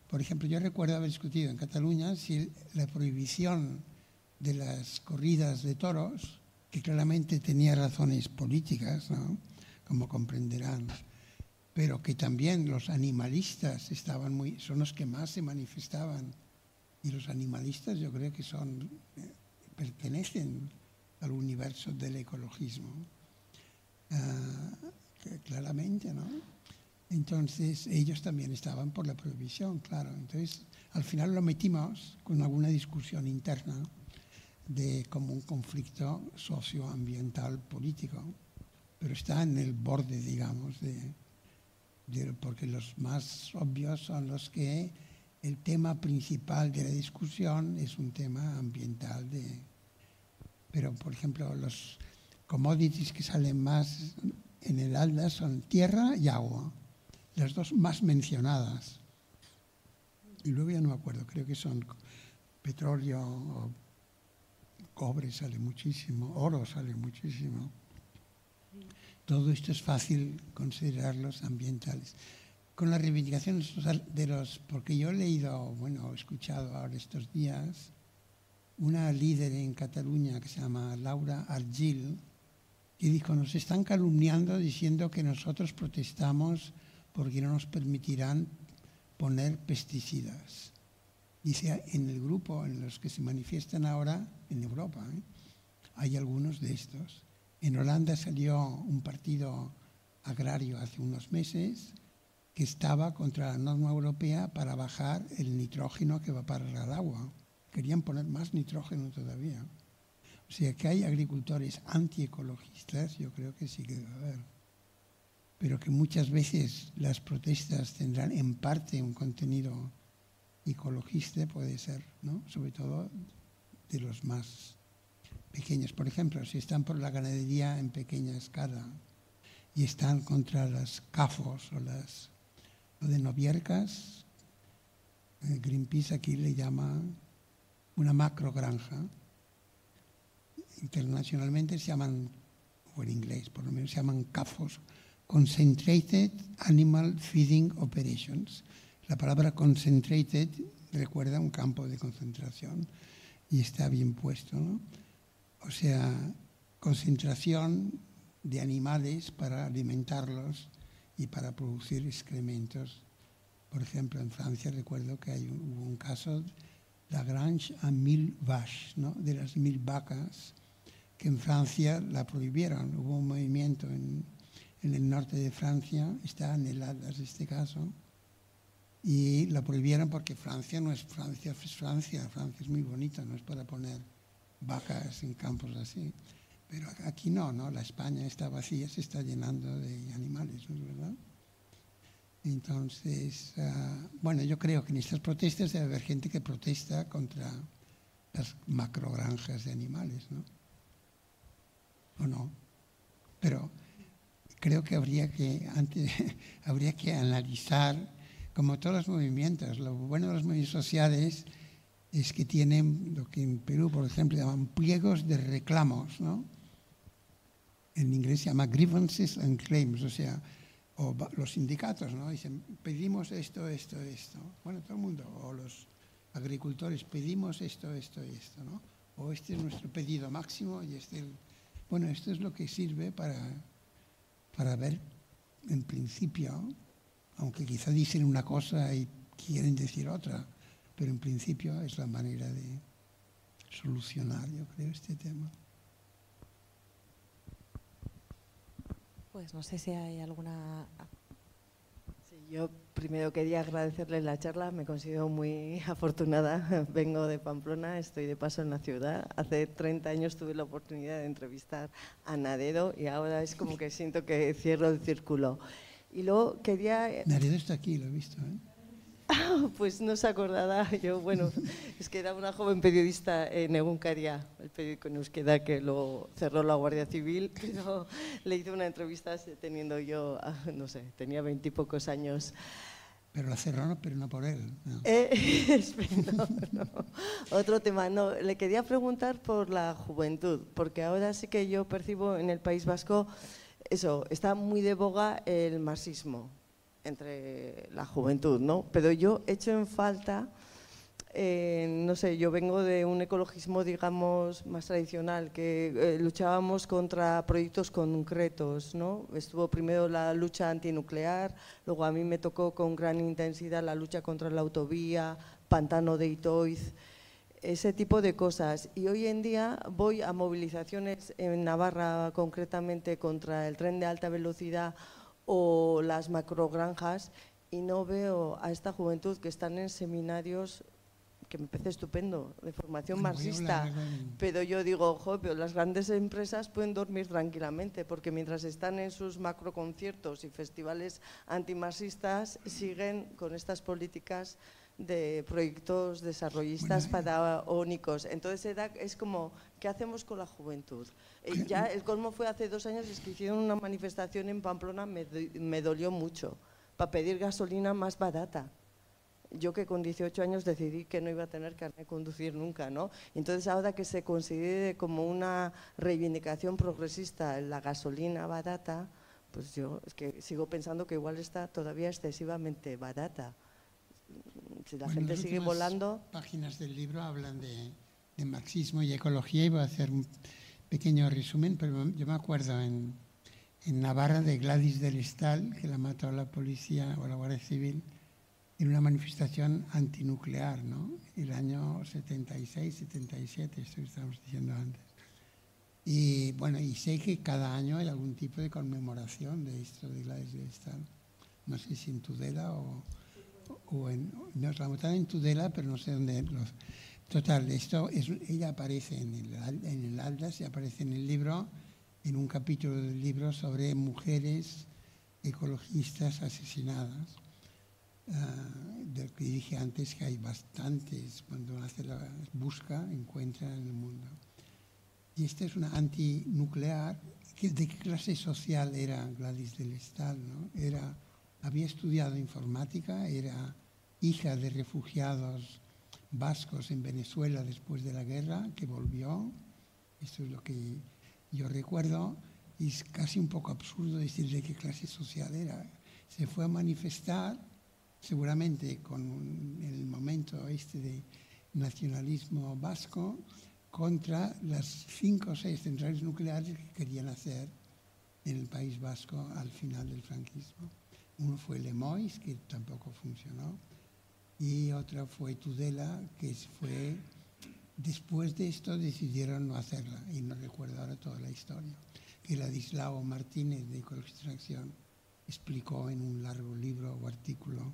por ejemplo, yo recuerdo haber discutido en Cataluña si la prohibición de las corridas de toros, que claramente tenía razones políticas, ¿no? como comprenderán, pero que también los animalistas estaban muy, son los que más se manifestaban. Y los animalistas yo creo que son, eh, pertenecen al universo del ecologismo. Ah, claramente, ¿no? Entonces, ellos también estaban por la prohibición, claro. Entonces, al final lo metimos con alguna discusión interna de como un conflicto socioambiental político, pero está en el borde, digamos, de, porque los más obvios son los que el tema principal de la discusión es un tema ambiental de, pero por ejemplo los commodities que salen más en el ALDA son tierra y agua, las dos más mencionadas. Y luego ya no me acuerdo, creo que son petróleo o cobre sale muchísimo, oro sale muchísimo. Todo esto es fácil considerarlos ambientales. Con las reivindicaciones de los, porque yo he leído, bueno, he escuchado ahora estos días, una líder en Cataluña que se llama Laura Argil, y dijo, nos están calumniando diciendo que nosotros protestamos porque no nos permitirán poner pesticidas. Dice, en el grupo en los que se manifiestan ahora, en Europa, ¿eh? hay algunos de estos. En Holanda salió un partido agrario hace unos meses que estaba contra la norma europea para bajar el nitrógeno que va para el agua. Querían poner más nitrógeno todavía. O sea que hay agricultores antiecologistas, yo creo que sí que debe haber. Pero que muchas veces las protestas tendrán en parte un contenido ecologista, puede ser, ¿no? Sobre todo de los más pequeños. Por ejemplo, si están por la ganadería en pequeña escala y están contra las CAFOS o las de noviercas, Greenpeace aquí le llama una macro granja internacionalmente se llaman, o en inglés por lo menos, se llaman CAFOS, Concentrated Animal Feeding Operations. La palabra concentrated recuerda un campo de concentración y está bien puesto, ¿no? O sea, concentración de animales para alimentarlos y para producir excrementos. Por ejemplo, en Francia recuerdo que hay hubo un caso, la Grange a mil vaches, ¿no? de las mil vacas que en Francia la prohibieron. Hubo un movimiento en, el norte de Francia, está en el Atlas este caso, y la prohibieron porque Francia no es Francia, es Francia. Francia es muy bonita, no es para poner vacas en campos así. Pero aquí no, ¿no? La España está vacía, se está llenando de animales, ¿no es verdad? Entonces, ah, bueno, yo creo que en estas protestas debe haber gente que protesta contra las macrogranjas de animales, ¿no? o no. Pero creo que habría que, antes, habría que analizar, como todos los movimientos, lo bueno de los movimientos sociales es que tienen lo que en Perú, por ejemplo, llaman pliegos de reclamos, ¿no? En inglés se llama grievances and claims, o sea, o los sindicatos, ¿no? Dicen, pedimos esto, esto, esto. Bueno, todo el mundo, o los agricultores, pedimos esto, esto, esto, ¿no? O este es nuestro pedido máximo y este bueno, esto es lo que sirve para, para ver, en principio, aunque quizá dicen una cosa y quieren decir otra, pero en principio es la manera de solucionar, yo creo, este tema. Pues no sé si hay alguna yo primero quería agradecerle la charla, me considero muy afortunada. Vengo de Pamplona, estoy de paso en la ciudad. Hace 30 años tuve la oportunidad de entrevistar a Naredo y ahora es como que siento que cierro el círculo. Y luego quería... Naredo está aquí, lo he visto. ¿eh? pues no se acordaba. Yo, bueno, es que era una joven periodista en Egunkaria, el periódico en que lo cerró la Guardia Civil, pero le hice una entrevista teniendo yo, ah, no sé, tenía veintipocos años. Pero la cerró, pero no por él. no. Eh, no, no. Otro tema, no, le quería preguntar por la juventud, porque ahora sí que yo percibo en el País Vasco, eso, está muy de boga el marxismo entre la juventud, ¿no? Pero yo echo en falta, eh, no sé, yo vengo de un ecologismo, digamos, más tradicional, que eh, luchábamos contra proyectos concretos, ¿no? Estuvo primero la lucha antinuclear, luego a mí me tocó con gran intensidad la lucha contra la autovía, Pantano de Itoiz, ese tipo de cosas. Y hoy en día voy a movilizaciones en Navarra, concretamente contra el tren de alta velocidad o las macrogranjas, y no veo a esta juventud que están en seminarios que me parece estupendo, de formación Bueno, marxista. Pero yo digo, ojo, pero las grandes empresas pueden dormir tranquilamente, porque mientras están en sus macroconciertos y festivales antimarxistas, siguen con estas políticas de proyectos desarrollistas Bueno, faraónicos. Entonces es como, ¿qué hacemos con la juventud? Eh, ya el colmo fue hace dos años, es que hicieron una manifestación en Pamplona, me, me dolió mucho, para pedir gasolina más barata yo que con 18 años decidí que no iba a tener carnet de conducir nunca, ¿no? Entonces ahora que se considere como una reivindicación progresista la gasolina barata, pues yo es que sigo pensando que igual está todavía excesivamente barata. Si la Bueno, gente sigue volando, páginas del libro hablan de, de marxismo y ecología y voy a hacer un pequeño resumen, pero yo me acuerdo en, en Navarra de Gladys del Estal, que la mató la policía o la Guardia Civil en una manifestación antinuclear, ¿no? El año 76, 77, esto que estábamos diciendo antes. Y bueno, y sé que cada año hay algún tipo de conmemoración de esto de Gladys del Estal. No sé si en Tudela o, o en, no, mataron en Tudela, pero no sé dónde. Los, total, esto es, ella aparece en el, en el Atlas y aparece en el libro, en un capítulo del libro sobre mujeres ecologistas asesinadas. Ah, del que dije antes que hay bastantes, cuando hace la busca, encuentra en el mundo. Y esta es una antinuclear. ¿Qué- ¿De qué clase social era Gladys del Estal? ¿no? Era, había estudiado informática, era hija de refugiados vascos en Venezuela después de la guerra, que volvió. Esto es lo que yo recuerdo. Y es casi un poco absurdo decir de qué clase social era. Se fue a manifestar, seguramente con el momento este de nacionalismo vasco, contra las cinco o seis centrales nucleares que querían hacer en el País Vasco al final del franquismo. Uno fue Lemois, que tampoco funcionó, y otra fue Tudela, que fue... Después de esto decidieron no hacerla, y no recuerdo ahora toda la historia, que Ladislao Martínez de Ecologista en Acción explicó en un largo libro o artículo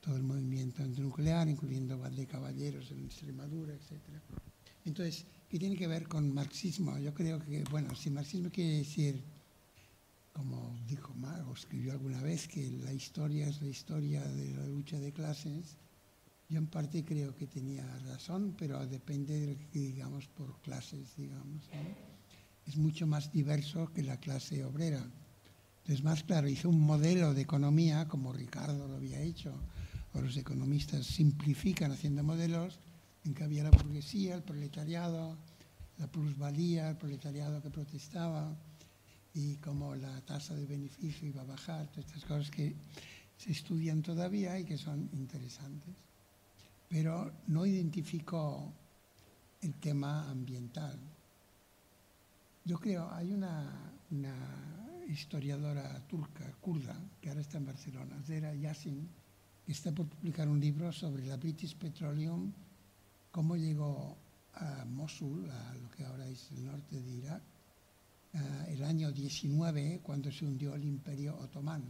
todo el movimiento antinuclear, incluyendo de Caballeros en Extremadura, etc. Entonces, ¿qué tiene que ver con marxismo? Yo creo que, bueno, si marxismo quiere decir, como dijo Marx, o escribió alguna vez, que la historia es la historia de la lucha de clases, yo en parte creo que tenía razón, pero depende de lo que digamos por clases, digamos. Es mucho más diverso que la clase obrera. Entonces, más claro, hizo un modelo de economía, como Ricardo lo había hecho, o los economistas simplifican haciendo modelos, en que había la burguesía, el proletariado, la plusvalía, el proletariado que protestaba, y cómo la tasa de beneficio iba a bajar, todas estas cosas que se estudian todavía y que son interesantes. Pero no identificó el tema ambiental. Yo creo, hay una, una historiadora turca, kurda, que ahora está en Barcelona, Zera Yassin, que está por publicar un libro sobre la British Petroleum, cómo llegó a Mosul, a lo que ahora es el norte de Irak, ah, el año 19, cuando se hundió el imperio otomano.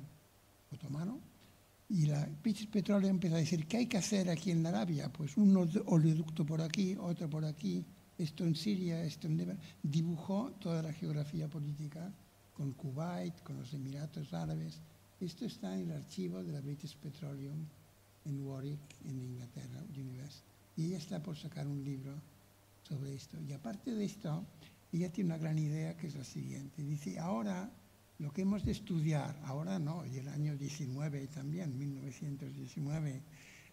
otomano y la British Petroleum empezó a decir, ¿qué hay que hacer aquí en Arabia? Pues un ole- oleoducto por aquí, otro por aquí, esto en Siria, esto en Líbano. Dibujó toda la geografía política con Kuwait, con los Emiratos Árabes. Esto está en el archivo de la British Petroleum en Warwick, en Inglaterra, University. Y ella está por sacar un libro sobre esto. Y aparte de esto, ella tiene una gran idea que es la siguiente. Dice, ahora Lo que hemos de estudiar, ahora no, y el año 19 también, 1919,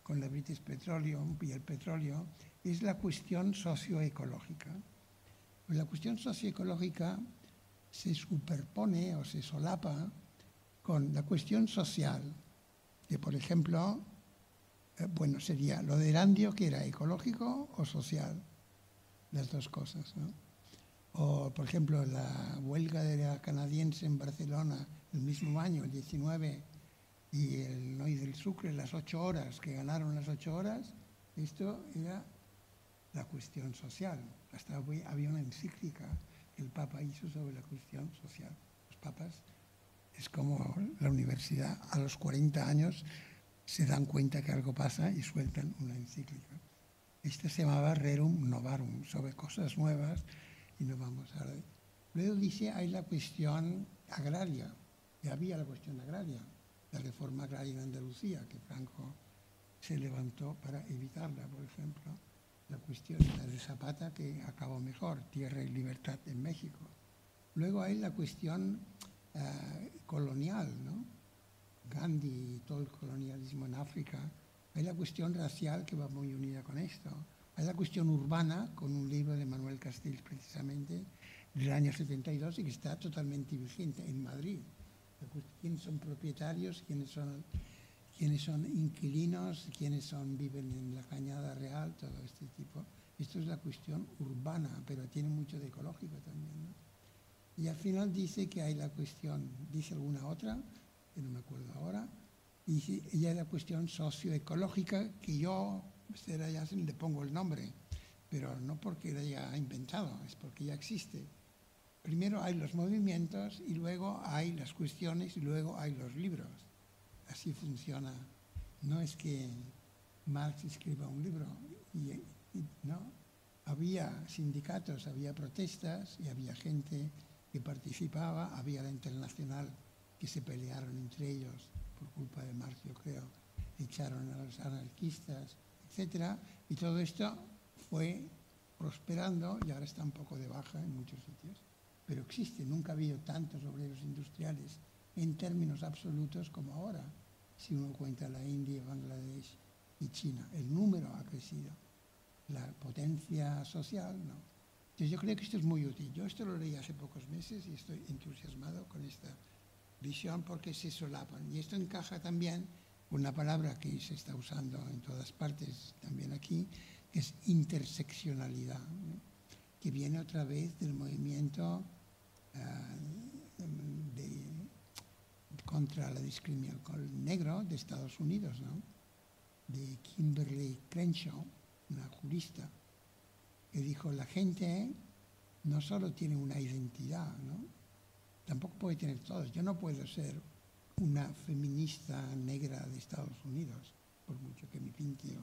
con la British Petroleum y el petróleo, es la cuestión socioecológica. La cuestión socioecológica se superpone o se solapa con la cuestión social, que por ejemplo, eh, bueno, sería lo de Erandio, que era ecológico o social, las dos cosas, ¿no? O, por ejemplo, la huelga de la canadiense en Barcelona el mismo año, el 19, y el Noy del Sucre, las ocho horas, que ganaron las ocho horas, esto era la cuestión social. Hasta había una encíclica que el Papa hizo sobre la cuestión social. Los papas es como la universidad, a los 40 años se dan cuenta que algo pasa y sueltan una encíclica. Esta se llamaba Rerum Novarum, sobre cosas nuevas, y no vamos a... Luego dice, hay la cuestión agraria, y había la cuestión agraria, la reforma agraria en Andalucía, que Franco se levantó para evitarla, por ejemplo la cuestión de Zapata que acabó mejor, tierra y libertad en México. Luego hay la cuestión eh, colonial, ¿no? Gandhi y todo el colonialismo en África. Hay la cuestión racial que va muy unida con esto. Hay la cuestión urbana, con un libro de Manuel Castells precisamente, del año 72 y que está totalmente vigente en Madrid. ¿Quiénes son propietarios? ¿Quiénes son quiénes son inquilinos, quiénes son, viven en la cañada real, todo este tipo. Esto es la cuestión urbana, pero tiene mucho de ecológico también. Y al final dice que hay la cuestión, dice alguna otra, que no me acuerdo ahora, y hay la cuestión socioecológica, que yo, será ya le pongo el nombre, pero no porque la haya inventado, es porque ya existe. Primero hay los movimientos y luego hay las cuestiones y luego hay los libros así funciona. No es que Marx escriba un libro, no. Había sindicatos, había protestas y había gente que participaba, había la internacional que se pelearon entre ellos por culpa de Marx, yo creo, echaron a los anarquistas, etc. Y todo esto fue prosperando y ahora está un poco de baja en muchos sitios. Pero existe, nunca ha habido tantos obreros industriales en términos absolutos como ahora, si uno cuenta la India, Bangladesh y China. El número ha crecido, la potencia social no. Entonces yo creo que esto es muy útil. Yo esto lo leí hace pocos meses y estoy entusiasmado con esta visión porque se solapan. Y esto encaja también una palabra que se está usando en todas partes, también aquí, que es interseccionalidad, que viene otra vez del movimiento ah, contra la discriminación negro de Estados Unidos, ¿no? de Kimberly Crenshaw, una jurista, que dijo, la gente no solo tiene una identidad, ¿no? tampoco puede tener todos. Yo no puedo ser una feminista negra de Estados Unidos, por mucho que me pinte.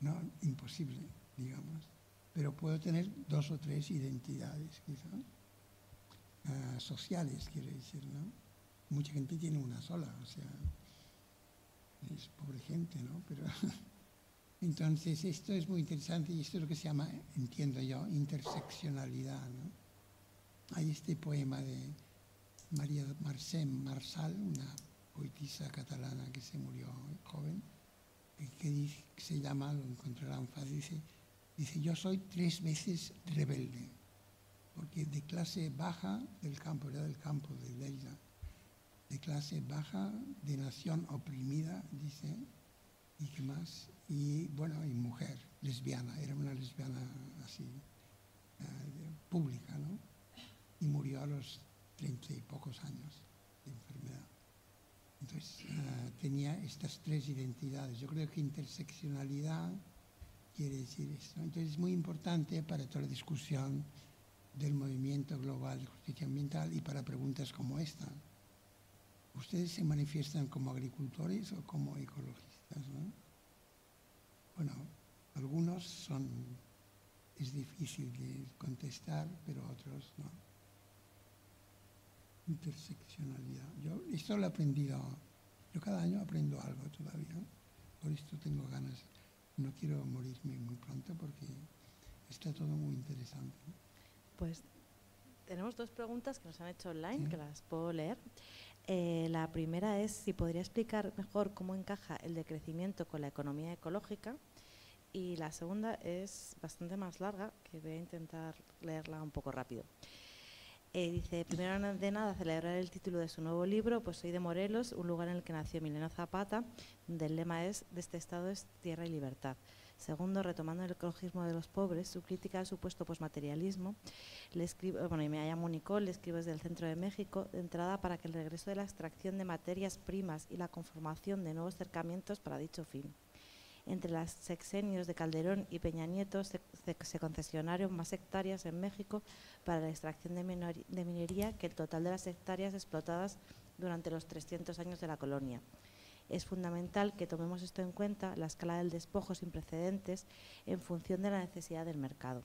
No, imposible, digamos. Pero puedo tener dos o tres identidades, quizás, ah, sociales, quiere decir, ¿no? mucha gente tiene una sola, o sea, es pobre gente, ¿no? Pero entonces esto es muy interesante y esto es lo que se llama, entiendo yo, interseccionalidad, ¿no? Hay este poema de María Marcén Marsal, una poetisa catalana que se murió joven, que, se llama, lo encontrarán fácil, dice, dice, yo soy tres veces rebelde, porque de clase baja del campo, era del campo de Lleida, de clase baja, de nación oprimida, dice, y qué más, y bueno, y mujer, lesbiana, era una lesbiana así, eh, pública, ¿no? Y murió a los treinta y pocos años de enfermedad. Entonces, eh, tenía estas tres identidades. Yo creo que interseccionalidad quiere decir esto. Entonces, es muy importante para toda la discusión del movimiento global de justicia ambiental y para preguntas como esta. ¿Ustedes se manifiestan como agricultores o como ecologistas? Bueno, algunos son, es difícil de contestar, pero otros no. Interseccionalidad. Yo esto lo he aprendido, yo cada año aprendo algo todavía, por esto tengo ganas, no quiero morirme muy pronto porque está todo muy interesante. Pues tenemos dos preguntas que nos han hecho online, que las puedo leer. Eh, la primera es si podría explicar mejor cómo encaja el decrecimiento con la economía ecológica. Y la segunda es bastante más larga, que voy a intentar leerla un poco rápido. Eh, dice, primero de nada, celebrar el título de su nuevo libro, pues soy de Morelos, un lugar en el que nació Mileno Zapata, donde el lema es, de este estado es tierra y libertad. Segundo, retomando el ecologismo de los pobres, su crítica al supuesto posmaterialismo, le escribo, bueno, y me llamo Nicole, le escribo desde el centro de México, de entrada para que el regreso de la extracción de materias primas y la conformación de nuevos cercamientos para dicho fin. Entre las sexenios de Calderón y Peña Nieto se, se concesionaron más hectáreas en México para la extracción de, de minería que el total de las hectáreas explotadas durante los 300 años de la colonia es fundamental que tomemos esto en cuenta, la escala del despojo sin precedentes, en función de la necesidad del mercado.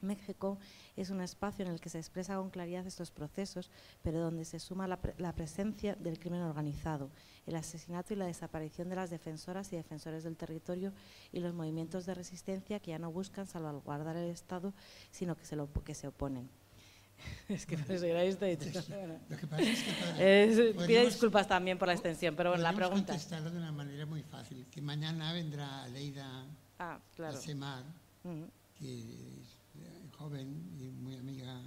México es un espacio en el que se expresa con claridad estos procesos, pero donde se suma la, la, presencia del crimen organizado, el asesinato y la desaparición de las defensoras y defensores del territorio y los movimientos de resistencia que ya no buscan salvaguardar el Estado, sino que se, lo, que se oponen. es que pues, era esto. Lo que pasa es que Pido disculpas también por la extensión, pero bueno, la pregunta. contestarlo de una manera muy fácil. Que mañana vendrá Leida ah, claro. Semar, que es eh, joven y muy amiga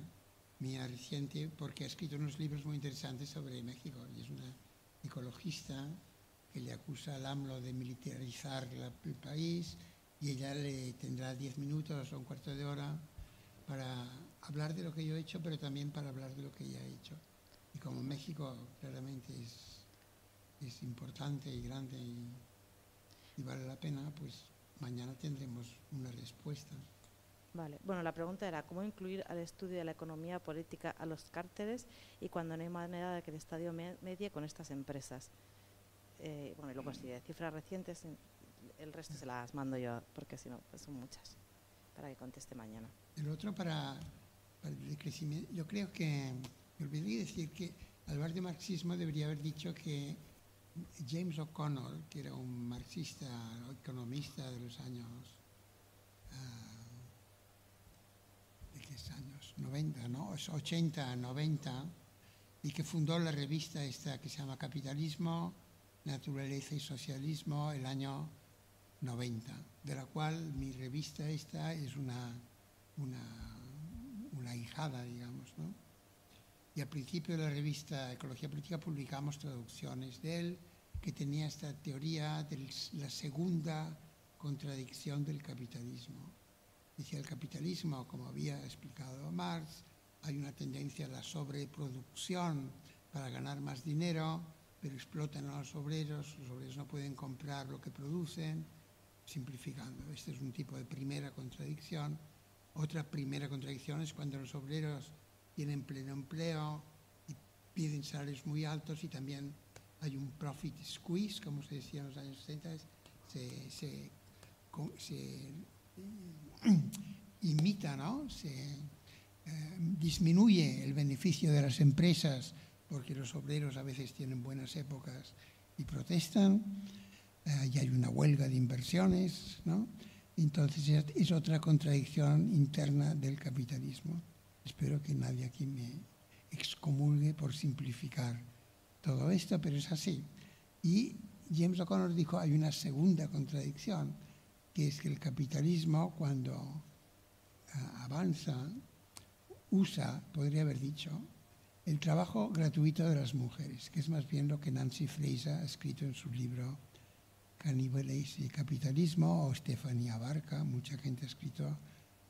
mía reciente, porque ha escrito unos libros muy interesantes sobre México. Y es una ecologista que le acusa al AMLO de militarizar la, el país y ella le tendrá diez minutos o un cuarto de hora para hablar de lo que yo he hecho, pero también para hablar de lo que ella ha hecho. Y como México claramente es, es importante y grande y vale la pena, pues mañana tendremos una respuesta. Vale. Bueno, la pregunta era cómo incluir al estudio de la economía política a los cárteles y cuando no hay manera de que el Estadio medie con estas empresas. Eh, bueno, y luego si de cifras recientes, el resto se las mando yo, porque si no, pues son muchas, para que conteste mañana. El otro para para el crecimiento. Yo creo que, me olvidé decir que al hablar de marxismo debería haber dicho que James O'Connor, que era un marxista, economista de los años, uh, ¿de qué años? 90, ¿no? 80, 90, y que fundó la revista esta que se llama Capitalismo, Naturaleza y Socialismo el año 90, de la cual mi revista esta es una, una hijada, digamos. Y al principio de la revista Ecología Política publicamos traducciones de él, que tenía esta teoría de la segunda contradicción del capitalismo. Decía el capitalismo, como había explicado Marx, hay una tendencia a la sobreproducción para ganar más dinero, pero explotan a los obreros, los obreros no pueden comprar lo que producen, simplificando. Este es un tipo de primera contradicción. Otra primera contradicción es cuando los obreros tienen pleno empleo y piden salarios muy altos y también hay un profit squeeze, como se decía en los años 60, se, se, se imita, ¿no? se eh, disminuye el beneficio de las empresas porque los obreros a veces tienen buenas épocas y protestan, eh, y hay una huelga de inversiones, ¿no? Entonces es otra contradicción interna del capitalismo. Espero que nadie aquí me excomulgue por simplificar todo esto, pero es así. Y James O'Connor dijo, hay una segunda contradicción, que es que el capitalismo cuando ah, avanza, usa, podría haber dicho, el trabajo gratuito de las mujeres, que es más bien lo que Nancy Fraser ha escrito en su libro Caníbales y Capitalismo o Estefanía Barca, mucha gente ha escrito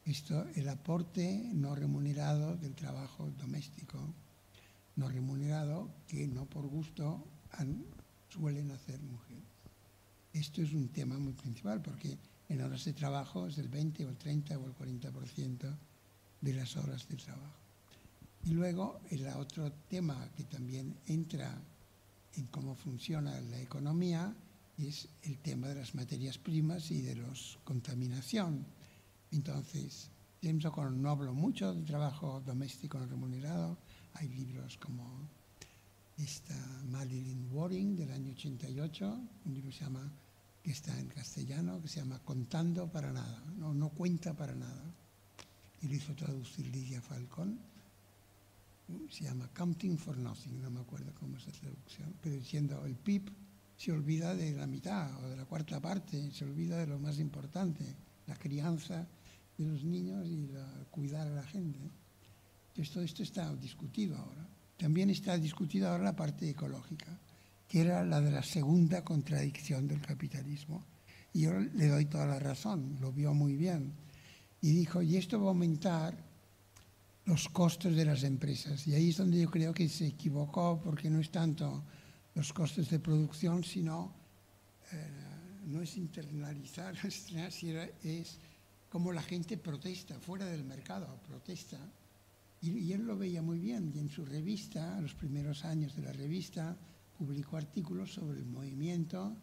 esto, el aporte no remunerado del trabajo doméstico, no remunerado, que no por gusto suelen hacer mujeres. Esto es un tema muy principal porque en horas de trabajo es el 20 o el 30 o el 40% de las horas de trabajo. Y luego el otro tema que también entra en cómo funciona la economía es el tema de las materias primas y de la contaminación. Entonces, James O'Connor no habló mucho del trabajo doméstico no remunerado. Hay libros como esta Marilyn Waring del año 88, un libro que, se llama, que está en castellano, que se llama Contando para nada, no, no cuenta para nada. Y lo hizo traducir Lidia Falcón. se llama Counting for Nothing, no me acuerdo cómo es la traducción, pero diciendo el PIB se olvida de la mitad o de la cuarta parte, se olvida de lo más importante, la crianza de los niños y cuidar a la gente. Entonces todo esto está discutido ahora. También está discutida ahora la parte ecológica, que era la de la segunda contradicción del capitalismo. Y yo le doy toda la razón, lo vio muy bien. Y dijo, y esto va a aumentar los costos de las empresas. Y ahí es donde yo creo que se equivocó, porque no es tanto los costos de producción, sino eh, no es internalizar, es como la gente protesta fuera del mercado, protesta y, él lo veía muy bien y en su revista, en los primeros años de la revista, publicó artículos sobre el movimiento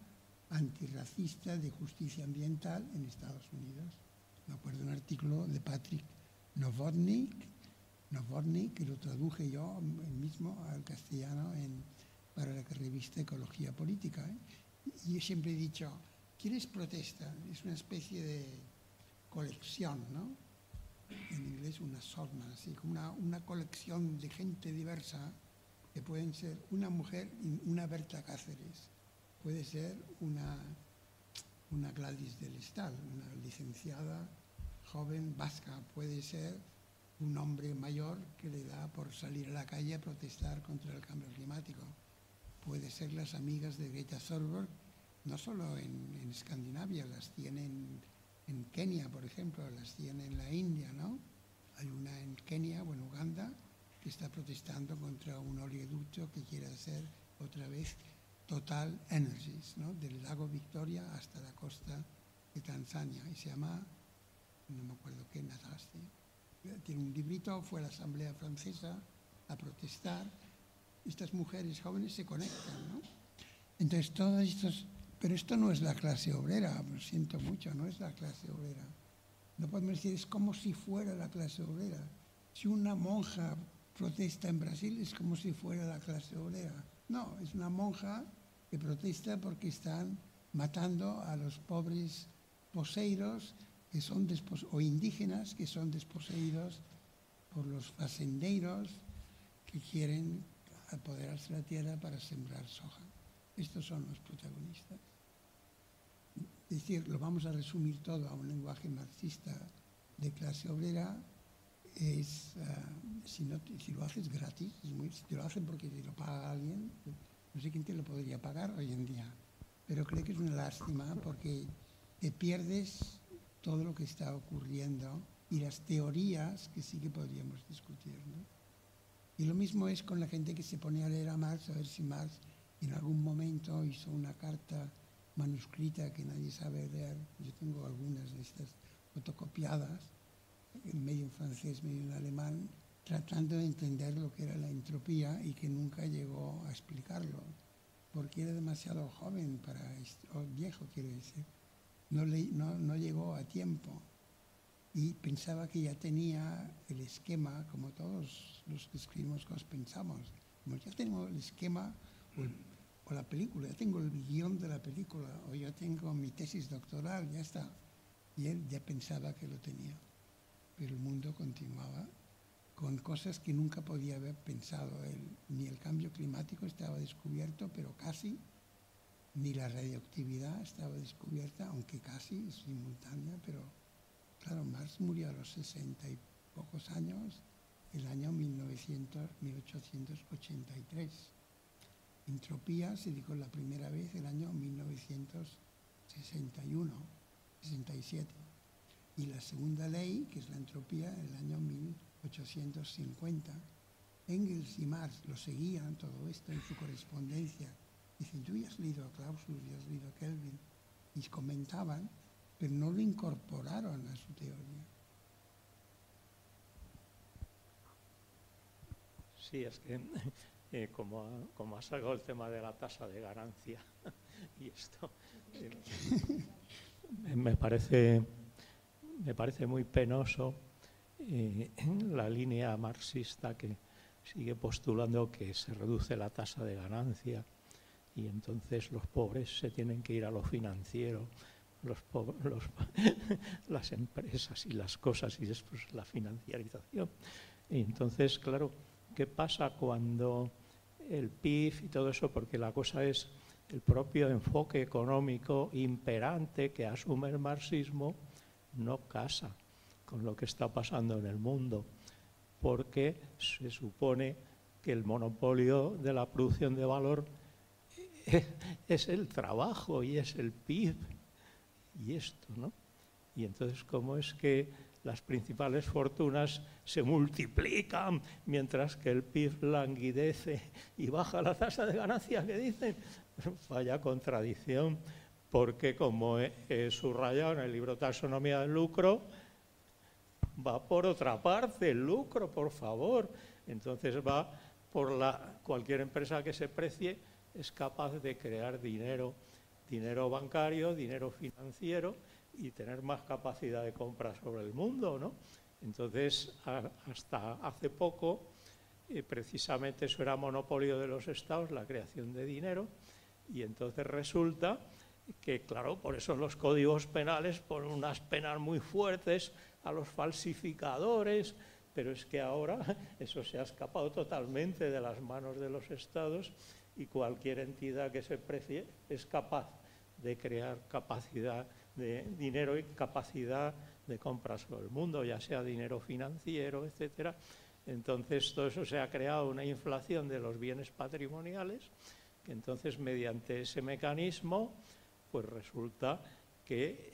antirracista de justicia ambiental en Estados Unidos. Me acuerdo un artículo de Patrick Novotnik, Novotnik que lo traduje yo mismo al castellano en, para la revista Ecología Política. ¿eh? Y yo siempre he dicho, ¿quieres protesta? Es una especie de colección, ¿no? En inglés una assortment, así como una, una, colección de gente diversa que pueden ser una mujer, una Berta Cáceres, puede ser una, una Gladys del Estal, una licenciada joven vasca, puede ser un hombre mayor que le da por salir a la calle a protestar contra el cambio climático. Puede ser las amigas de Greta Thunberg, no solo en Escandinavia, las tienen en Kenia, por ejemplo, las tiene en la India, ¿no? Hay una en Kenia o en Uganda que está protestando contra un oleoducto que quiere hacer otra vez Total Energies, ¿no? Del lago Victoria hasta la costa de Tanzania y se llama, no me acuerdo qué, Natasti. Tiene un librito, fue a la Asamblea Francesa a protestar. Estas mujeres jóvenes se conectan, ¿no? Entonces, todos estos pero esto no es la clase obrera, lo siento mucho, no es la clase obrera. No podemos decir, es como si fuera la clase obrera. Si una monja protesta en Brasil es como si fuera la clase obrera. No, es una monja que protesta porque están matando a los pobres poseiros que son o indígenas que son desposeídos por los facendeiros que quieren apoderarse de la tierra para sembrar soja. Estos son los protagonistas. Es decir, lo vamos a resumir todo a un lenguaje marxista de clase obrera, es, ah, si, no, si, lo haces gratis, si te lo hacen porque te lo paga alguien, no sé quién te lo podría pagar hoy en día. Pero creo que es una lástima porque te pierdes todo lo que está ocurriendo y las teorías que sí que podríamos discutir. Y lo mismo es con la gente que se pone a leer a Marx, a ver si Marx en algún momento hizo una carta manuscrita que nadie sabe leer. Yo tengo algunas de estas fotocopiadas, medio en francés, medio en alemán, tratando de entender lo que era la entropía y que nunca llegó a explicarlo, porque era demasiado joven para, o viejo quiero decir, no, llegó a tiempo y pensaba que ya tenía el esquema, como todos los que escribimos cosas pensamos, como ya tenemos el esquema la película, ya tengo el guion de la película, o ya tengo mi tesis doctoral, ya está. Y él ya pensaba que lo tenía. Pero el mundo continuaba con cosas que nunca podía haber pensado él. Ni el cambio climático estaba descubierto, pero casi, ni la radioactividad estaba descubierta, aunque casi simultánea, pero claro, Marx murió a los 60 y pocos años, el año 1900, 1883. Entropía se dijo la primera vez el año 1961, 67. Y la segunda ley, que es la entropía, en el año 1850. Engels y Marx lo seguían todo esto en su correspondencia. Dicen, tú ya has leído a Clausius, ya has leído a Kelvin. Y comentaban, pero no lo incorporaron a su teoría. Sí, es que eh, como, ha, sacado el tema de la tasa de ganancia y esto eh, me, parece, me parece muy penoso eh, la línea marxista que sigue postulando que se reduce la tasa de ganancia y entonces los pobres se tienen que ir a lo financiero, los, los las empresas y las cosas y después la financiarización. Entonces, claro, qué pasa cuando el PIB y todo eso, porque la cosa es el propio enfoque económico imperante que asume el marxismo, no casa con lo que está pasando en el mundo, porque se supone que el monopolio de la producción de valor es el trabajo y es el PIB y esto, ¿no? Y entonces, ¿cómo es que las principales fortunas se multiplican mientras que el PIB languidece y baja la tasa de ganancia que dicen? Vaya contradicción, porque como he, subrayado en el libro Taxonomía del Lucro, va por otra parte el lucro, por favor. Entonces va por la cualquier empresa que se precie es capaz de crear dinero, dinero bancario, dinero financiero y tener más capacidad de compra sobre el mundo, ¿no? Entonces, hasta hace poco, eh, precisamente eso era monopolio de los estados, la creación de dinero, y entonces resulta que, claro, por eso los códigos penales ponen unas penas muy fuertes a los falsificadores, pero es que ahora eso se ha escapado totalmente de las manos de los estados y cualquier entidad que se precie es capaz de crear capacidad de dinero y capacidad de compra sobre el mundo, ya sea dinero financiero, etcétera. Entonces, todo eso se ha creado una inflación de los bienes patrimoniales, que entonces, mediante ese mecanismo, pues resulta que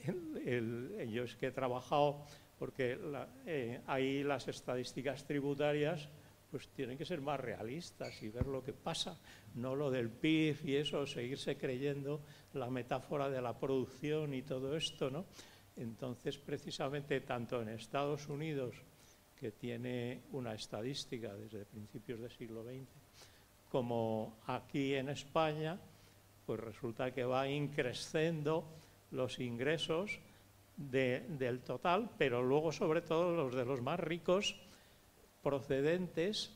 yo es que he trabajado, porque eh, ahí las estadísticas tributarias pues tienen que ser más realistas y ver lo que pasa, no lo del PIB y eso, seguirse creyendo la metáfora de la producción y todo esto, ¿no? Entonces, precisamente, tanto en Estados Unidos, que tiene una estadística desde principios del siglo XX, como aquí en España, pues resulta que va increciendo los ingresos del total, pero luego sobre todo los de los más ricos, procedentes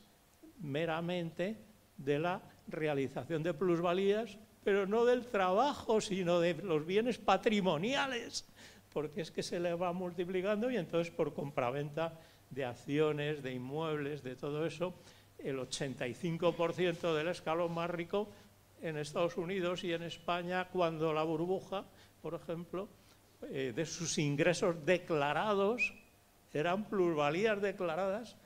meramente de la realización de plusvalías, pero no del trabajo, sino de los bienes patrimoniales, porque es que se le va multiplicando y entonces por compraventa de acciones, de inmuebles, de todo eso, el 85% del escalón más rico en Estados Unidos y en España, cuando la burbuja, por ejemplo, eh, de sus ingresos declarados eran plusvalías declaradas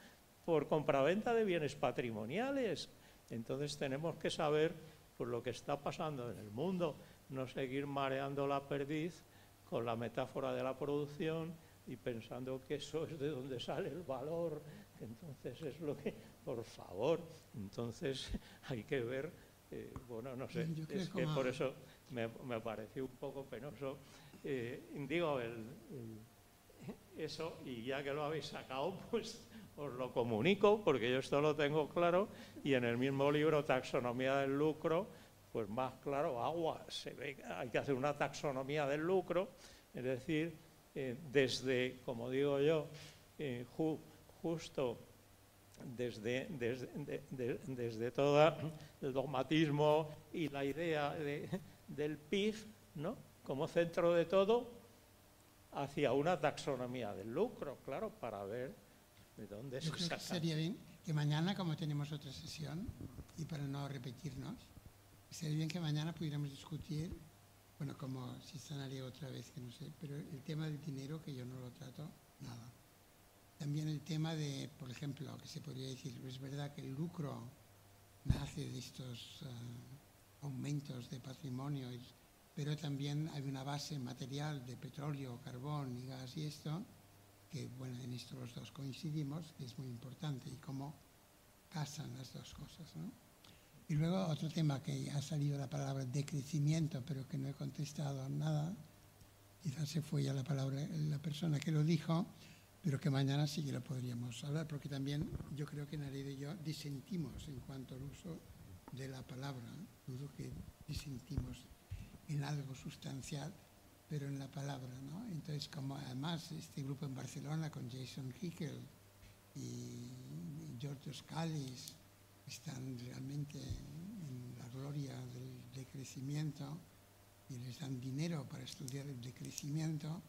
por compraventa de bienes patrimoniales. Entonces tenemos que saber por lo que está pasando en el mundo, no seguir mareando la perdiz con la metáfora de la producción y pensando que eso es de donde sale el valor. Entonces es lo que, por favor, entonces hay que ver, eh, bueno, no sé, es que por eso me, pareció un poco penoso. Eh, digo, eso, y ya que lo habéis sacado, pues os lo comunico porque yo esto lo tengo claro y en el mismo libro Taxonomía del lucro, pues más claro, agua, se ve hay que hacer una taxonomía del lucro, es decir, eh, desde, como digo yo, eh, justo desde, desde, desde, todo el dogmatismo y la idea del PIB, ¿no? como centro de todo, hacia una taxonomía del lucro, claro, para ver ¿De dónde Yo creo que sería bien que mañana, como tenemos otra sesión, y para no repetirnos, sería bien que mañana pudiéramos discutir, bueno, como si sanaría otra vez, que no sé, pero el tema del dinero, que yo no lo trato, nada. También el tema de, por ejemplo, que se podría decir, es verdad que el lucro nace de estos eh, aumentos de patrimonio, pero también hay una base material de petróleo, carbón y gas y esto, que bueno, en esto los dos coincidimos, que es muy importante y cómo casan las dos cosas. ¿no? Y luego otro tema que ha salido la palabra decrecimiento, pero que no he contestado nada, quizás se fue ya la palabra la persona que lo dijo, pero que mañana sí que lo podríamos hablar, porque también yo creo que Narid y yo disentimos en cuanto al uso de la palabra, dudo que disentimos en algo sustancial, pero en la palabra, ¿no? Entonces, como además este grupo en Barcelona con Jason Hickel y George Scalis están realmente en la gloria del decrecimiento y les dan dinero para estudiar el decrecimiento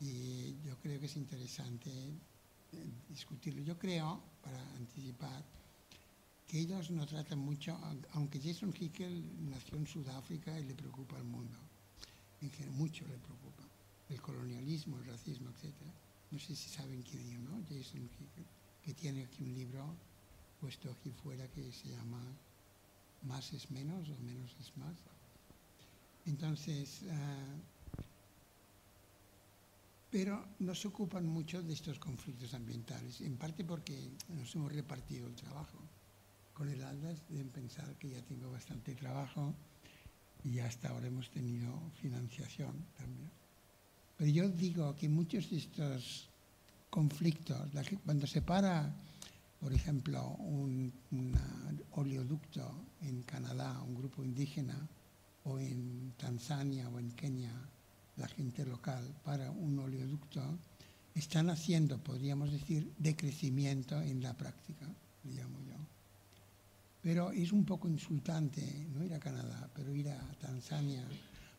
y yo creo que es interesante eh, discutirlo. Yo creo, para anticipar, que ellos no tratan mucho, aunque Jason Hickel nació en Sudáfrica y le preocupa al mundo, mucho le preocupa, el colonialismo, el racismo, etc. No sé si saben quién es, ¿no? Jason Hickel, que tiene aquí un libro puesto aquí fuera que se llama Más es menos o menos es más. Entonces, ah, pero nos ocupan mucho de estos conflictos ambientales, en parte porque nos hemos repartido el trabajo. Con el ALDAS deben pensar que ya tengo bastante trabajo y hasta ahora hemos tenido financiación también. Pero yo digo que muchos de estos conflictos, cuando se para, por ejemplo, un, oleoducto en Canadá, un grupo indígena, o en Tanzania o en Kenia, la gente local para un oleoducto, están haciendo, podríamos decir, decrecimiento en la práctica, llamo yo. Pero es un poco insultante no ir a Canadá, pero ir a Tanzania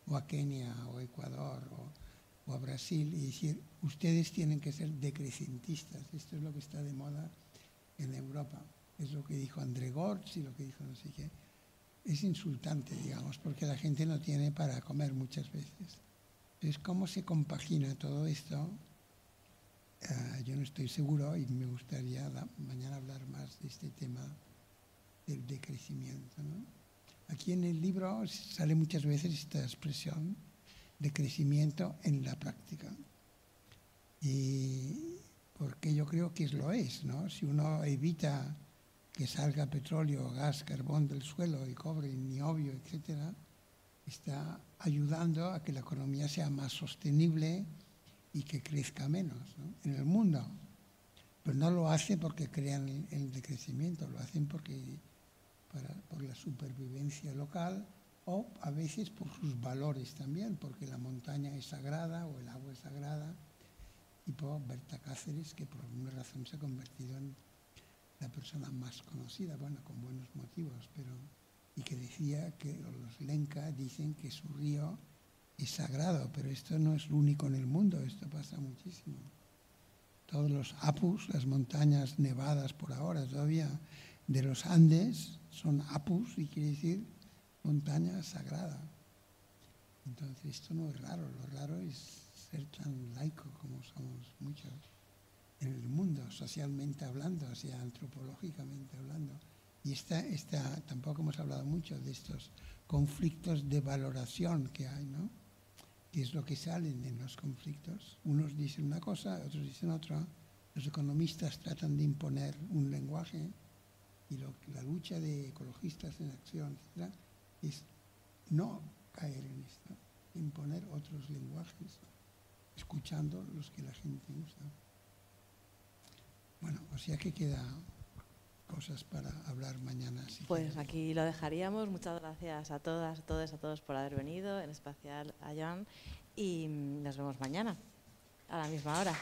o a Kenia o Ecuador o, a Brasil y decir, ustedes tienen que ser decrecentistas. Esto es lo que está de moda en Europa. Es lo que dijo André Gortz y lo que dijo no sé qué. Es insultante, digamos, porque la gente no tiene para comer muchas veces. Entonces, ¿cómo se compagina todo esto? Eh, yo no estoy seguro y me gustaría mañana hablar más de este tema del decrecimiento. Aquí en el libro sale muchas veces esta expresión de crecimiento en la práctica. Y porque yo creo que lo es, ¿no? Si uno evita que salga petróleo, gas, carbón del suelo y cobre, niobio, etcétera, está ayudando a que la economía sea más sostenible y que crezca menos en el mundo. Pero no lo hacen porque crean el, decrecimiento, lo hacen porque por la supervivencia local o a veces por sus valores también, porque la montaña es sagrada o el agua es sagrada. Y por Berta Cáceres, que por alguna razón se ha convertido en la persona más conocida, bueno, con buenos motivos, pero y que decía que los Lenca dicen que su río es sagrado, pero esto no es lo único en el mundo, esto pasa muchísimo. Todos los apus, las montañas nevadas por ahora todavía de los Andes, son apus y quiere decir montaña sagrada. Entonces esto no es raro, lo raro es ser tan laico como somos muchos en el mundo, socialmente hablando, o sea, antropológicamente hablando. Y esta, tampoco hemos hablado mucho de estos conflictos de valoración que hay, ¿no? ¿Qué es lo que salen en los conflictos? Unos dicen una cosa, otros dicen otra. Los economistas tratan de imponer un lenguaje y la lucha de ecologistas en acción, etc., es no caer en esto, imponer otros lenguajes, escuchando los que la gente usa. Bueno, o sea que queda cosas para hablar mañana. pues aquí lo dejaríamos. Muchas gracias a todas, a todos, a todos por haber venido, en especial a Jan. Y nos vemos mañana, a la misma hora.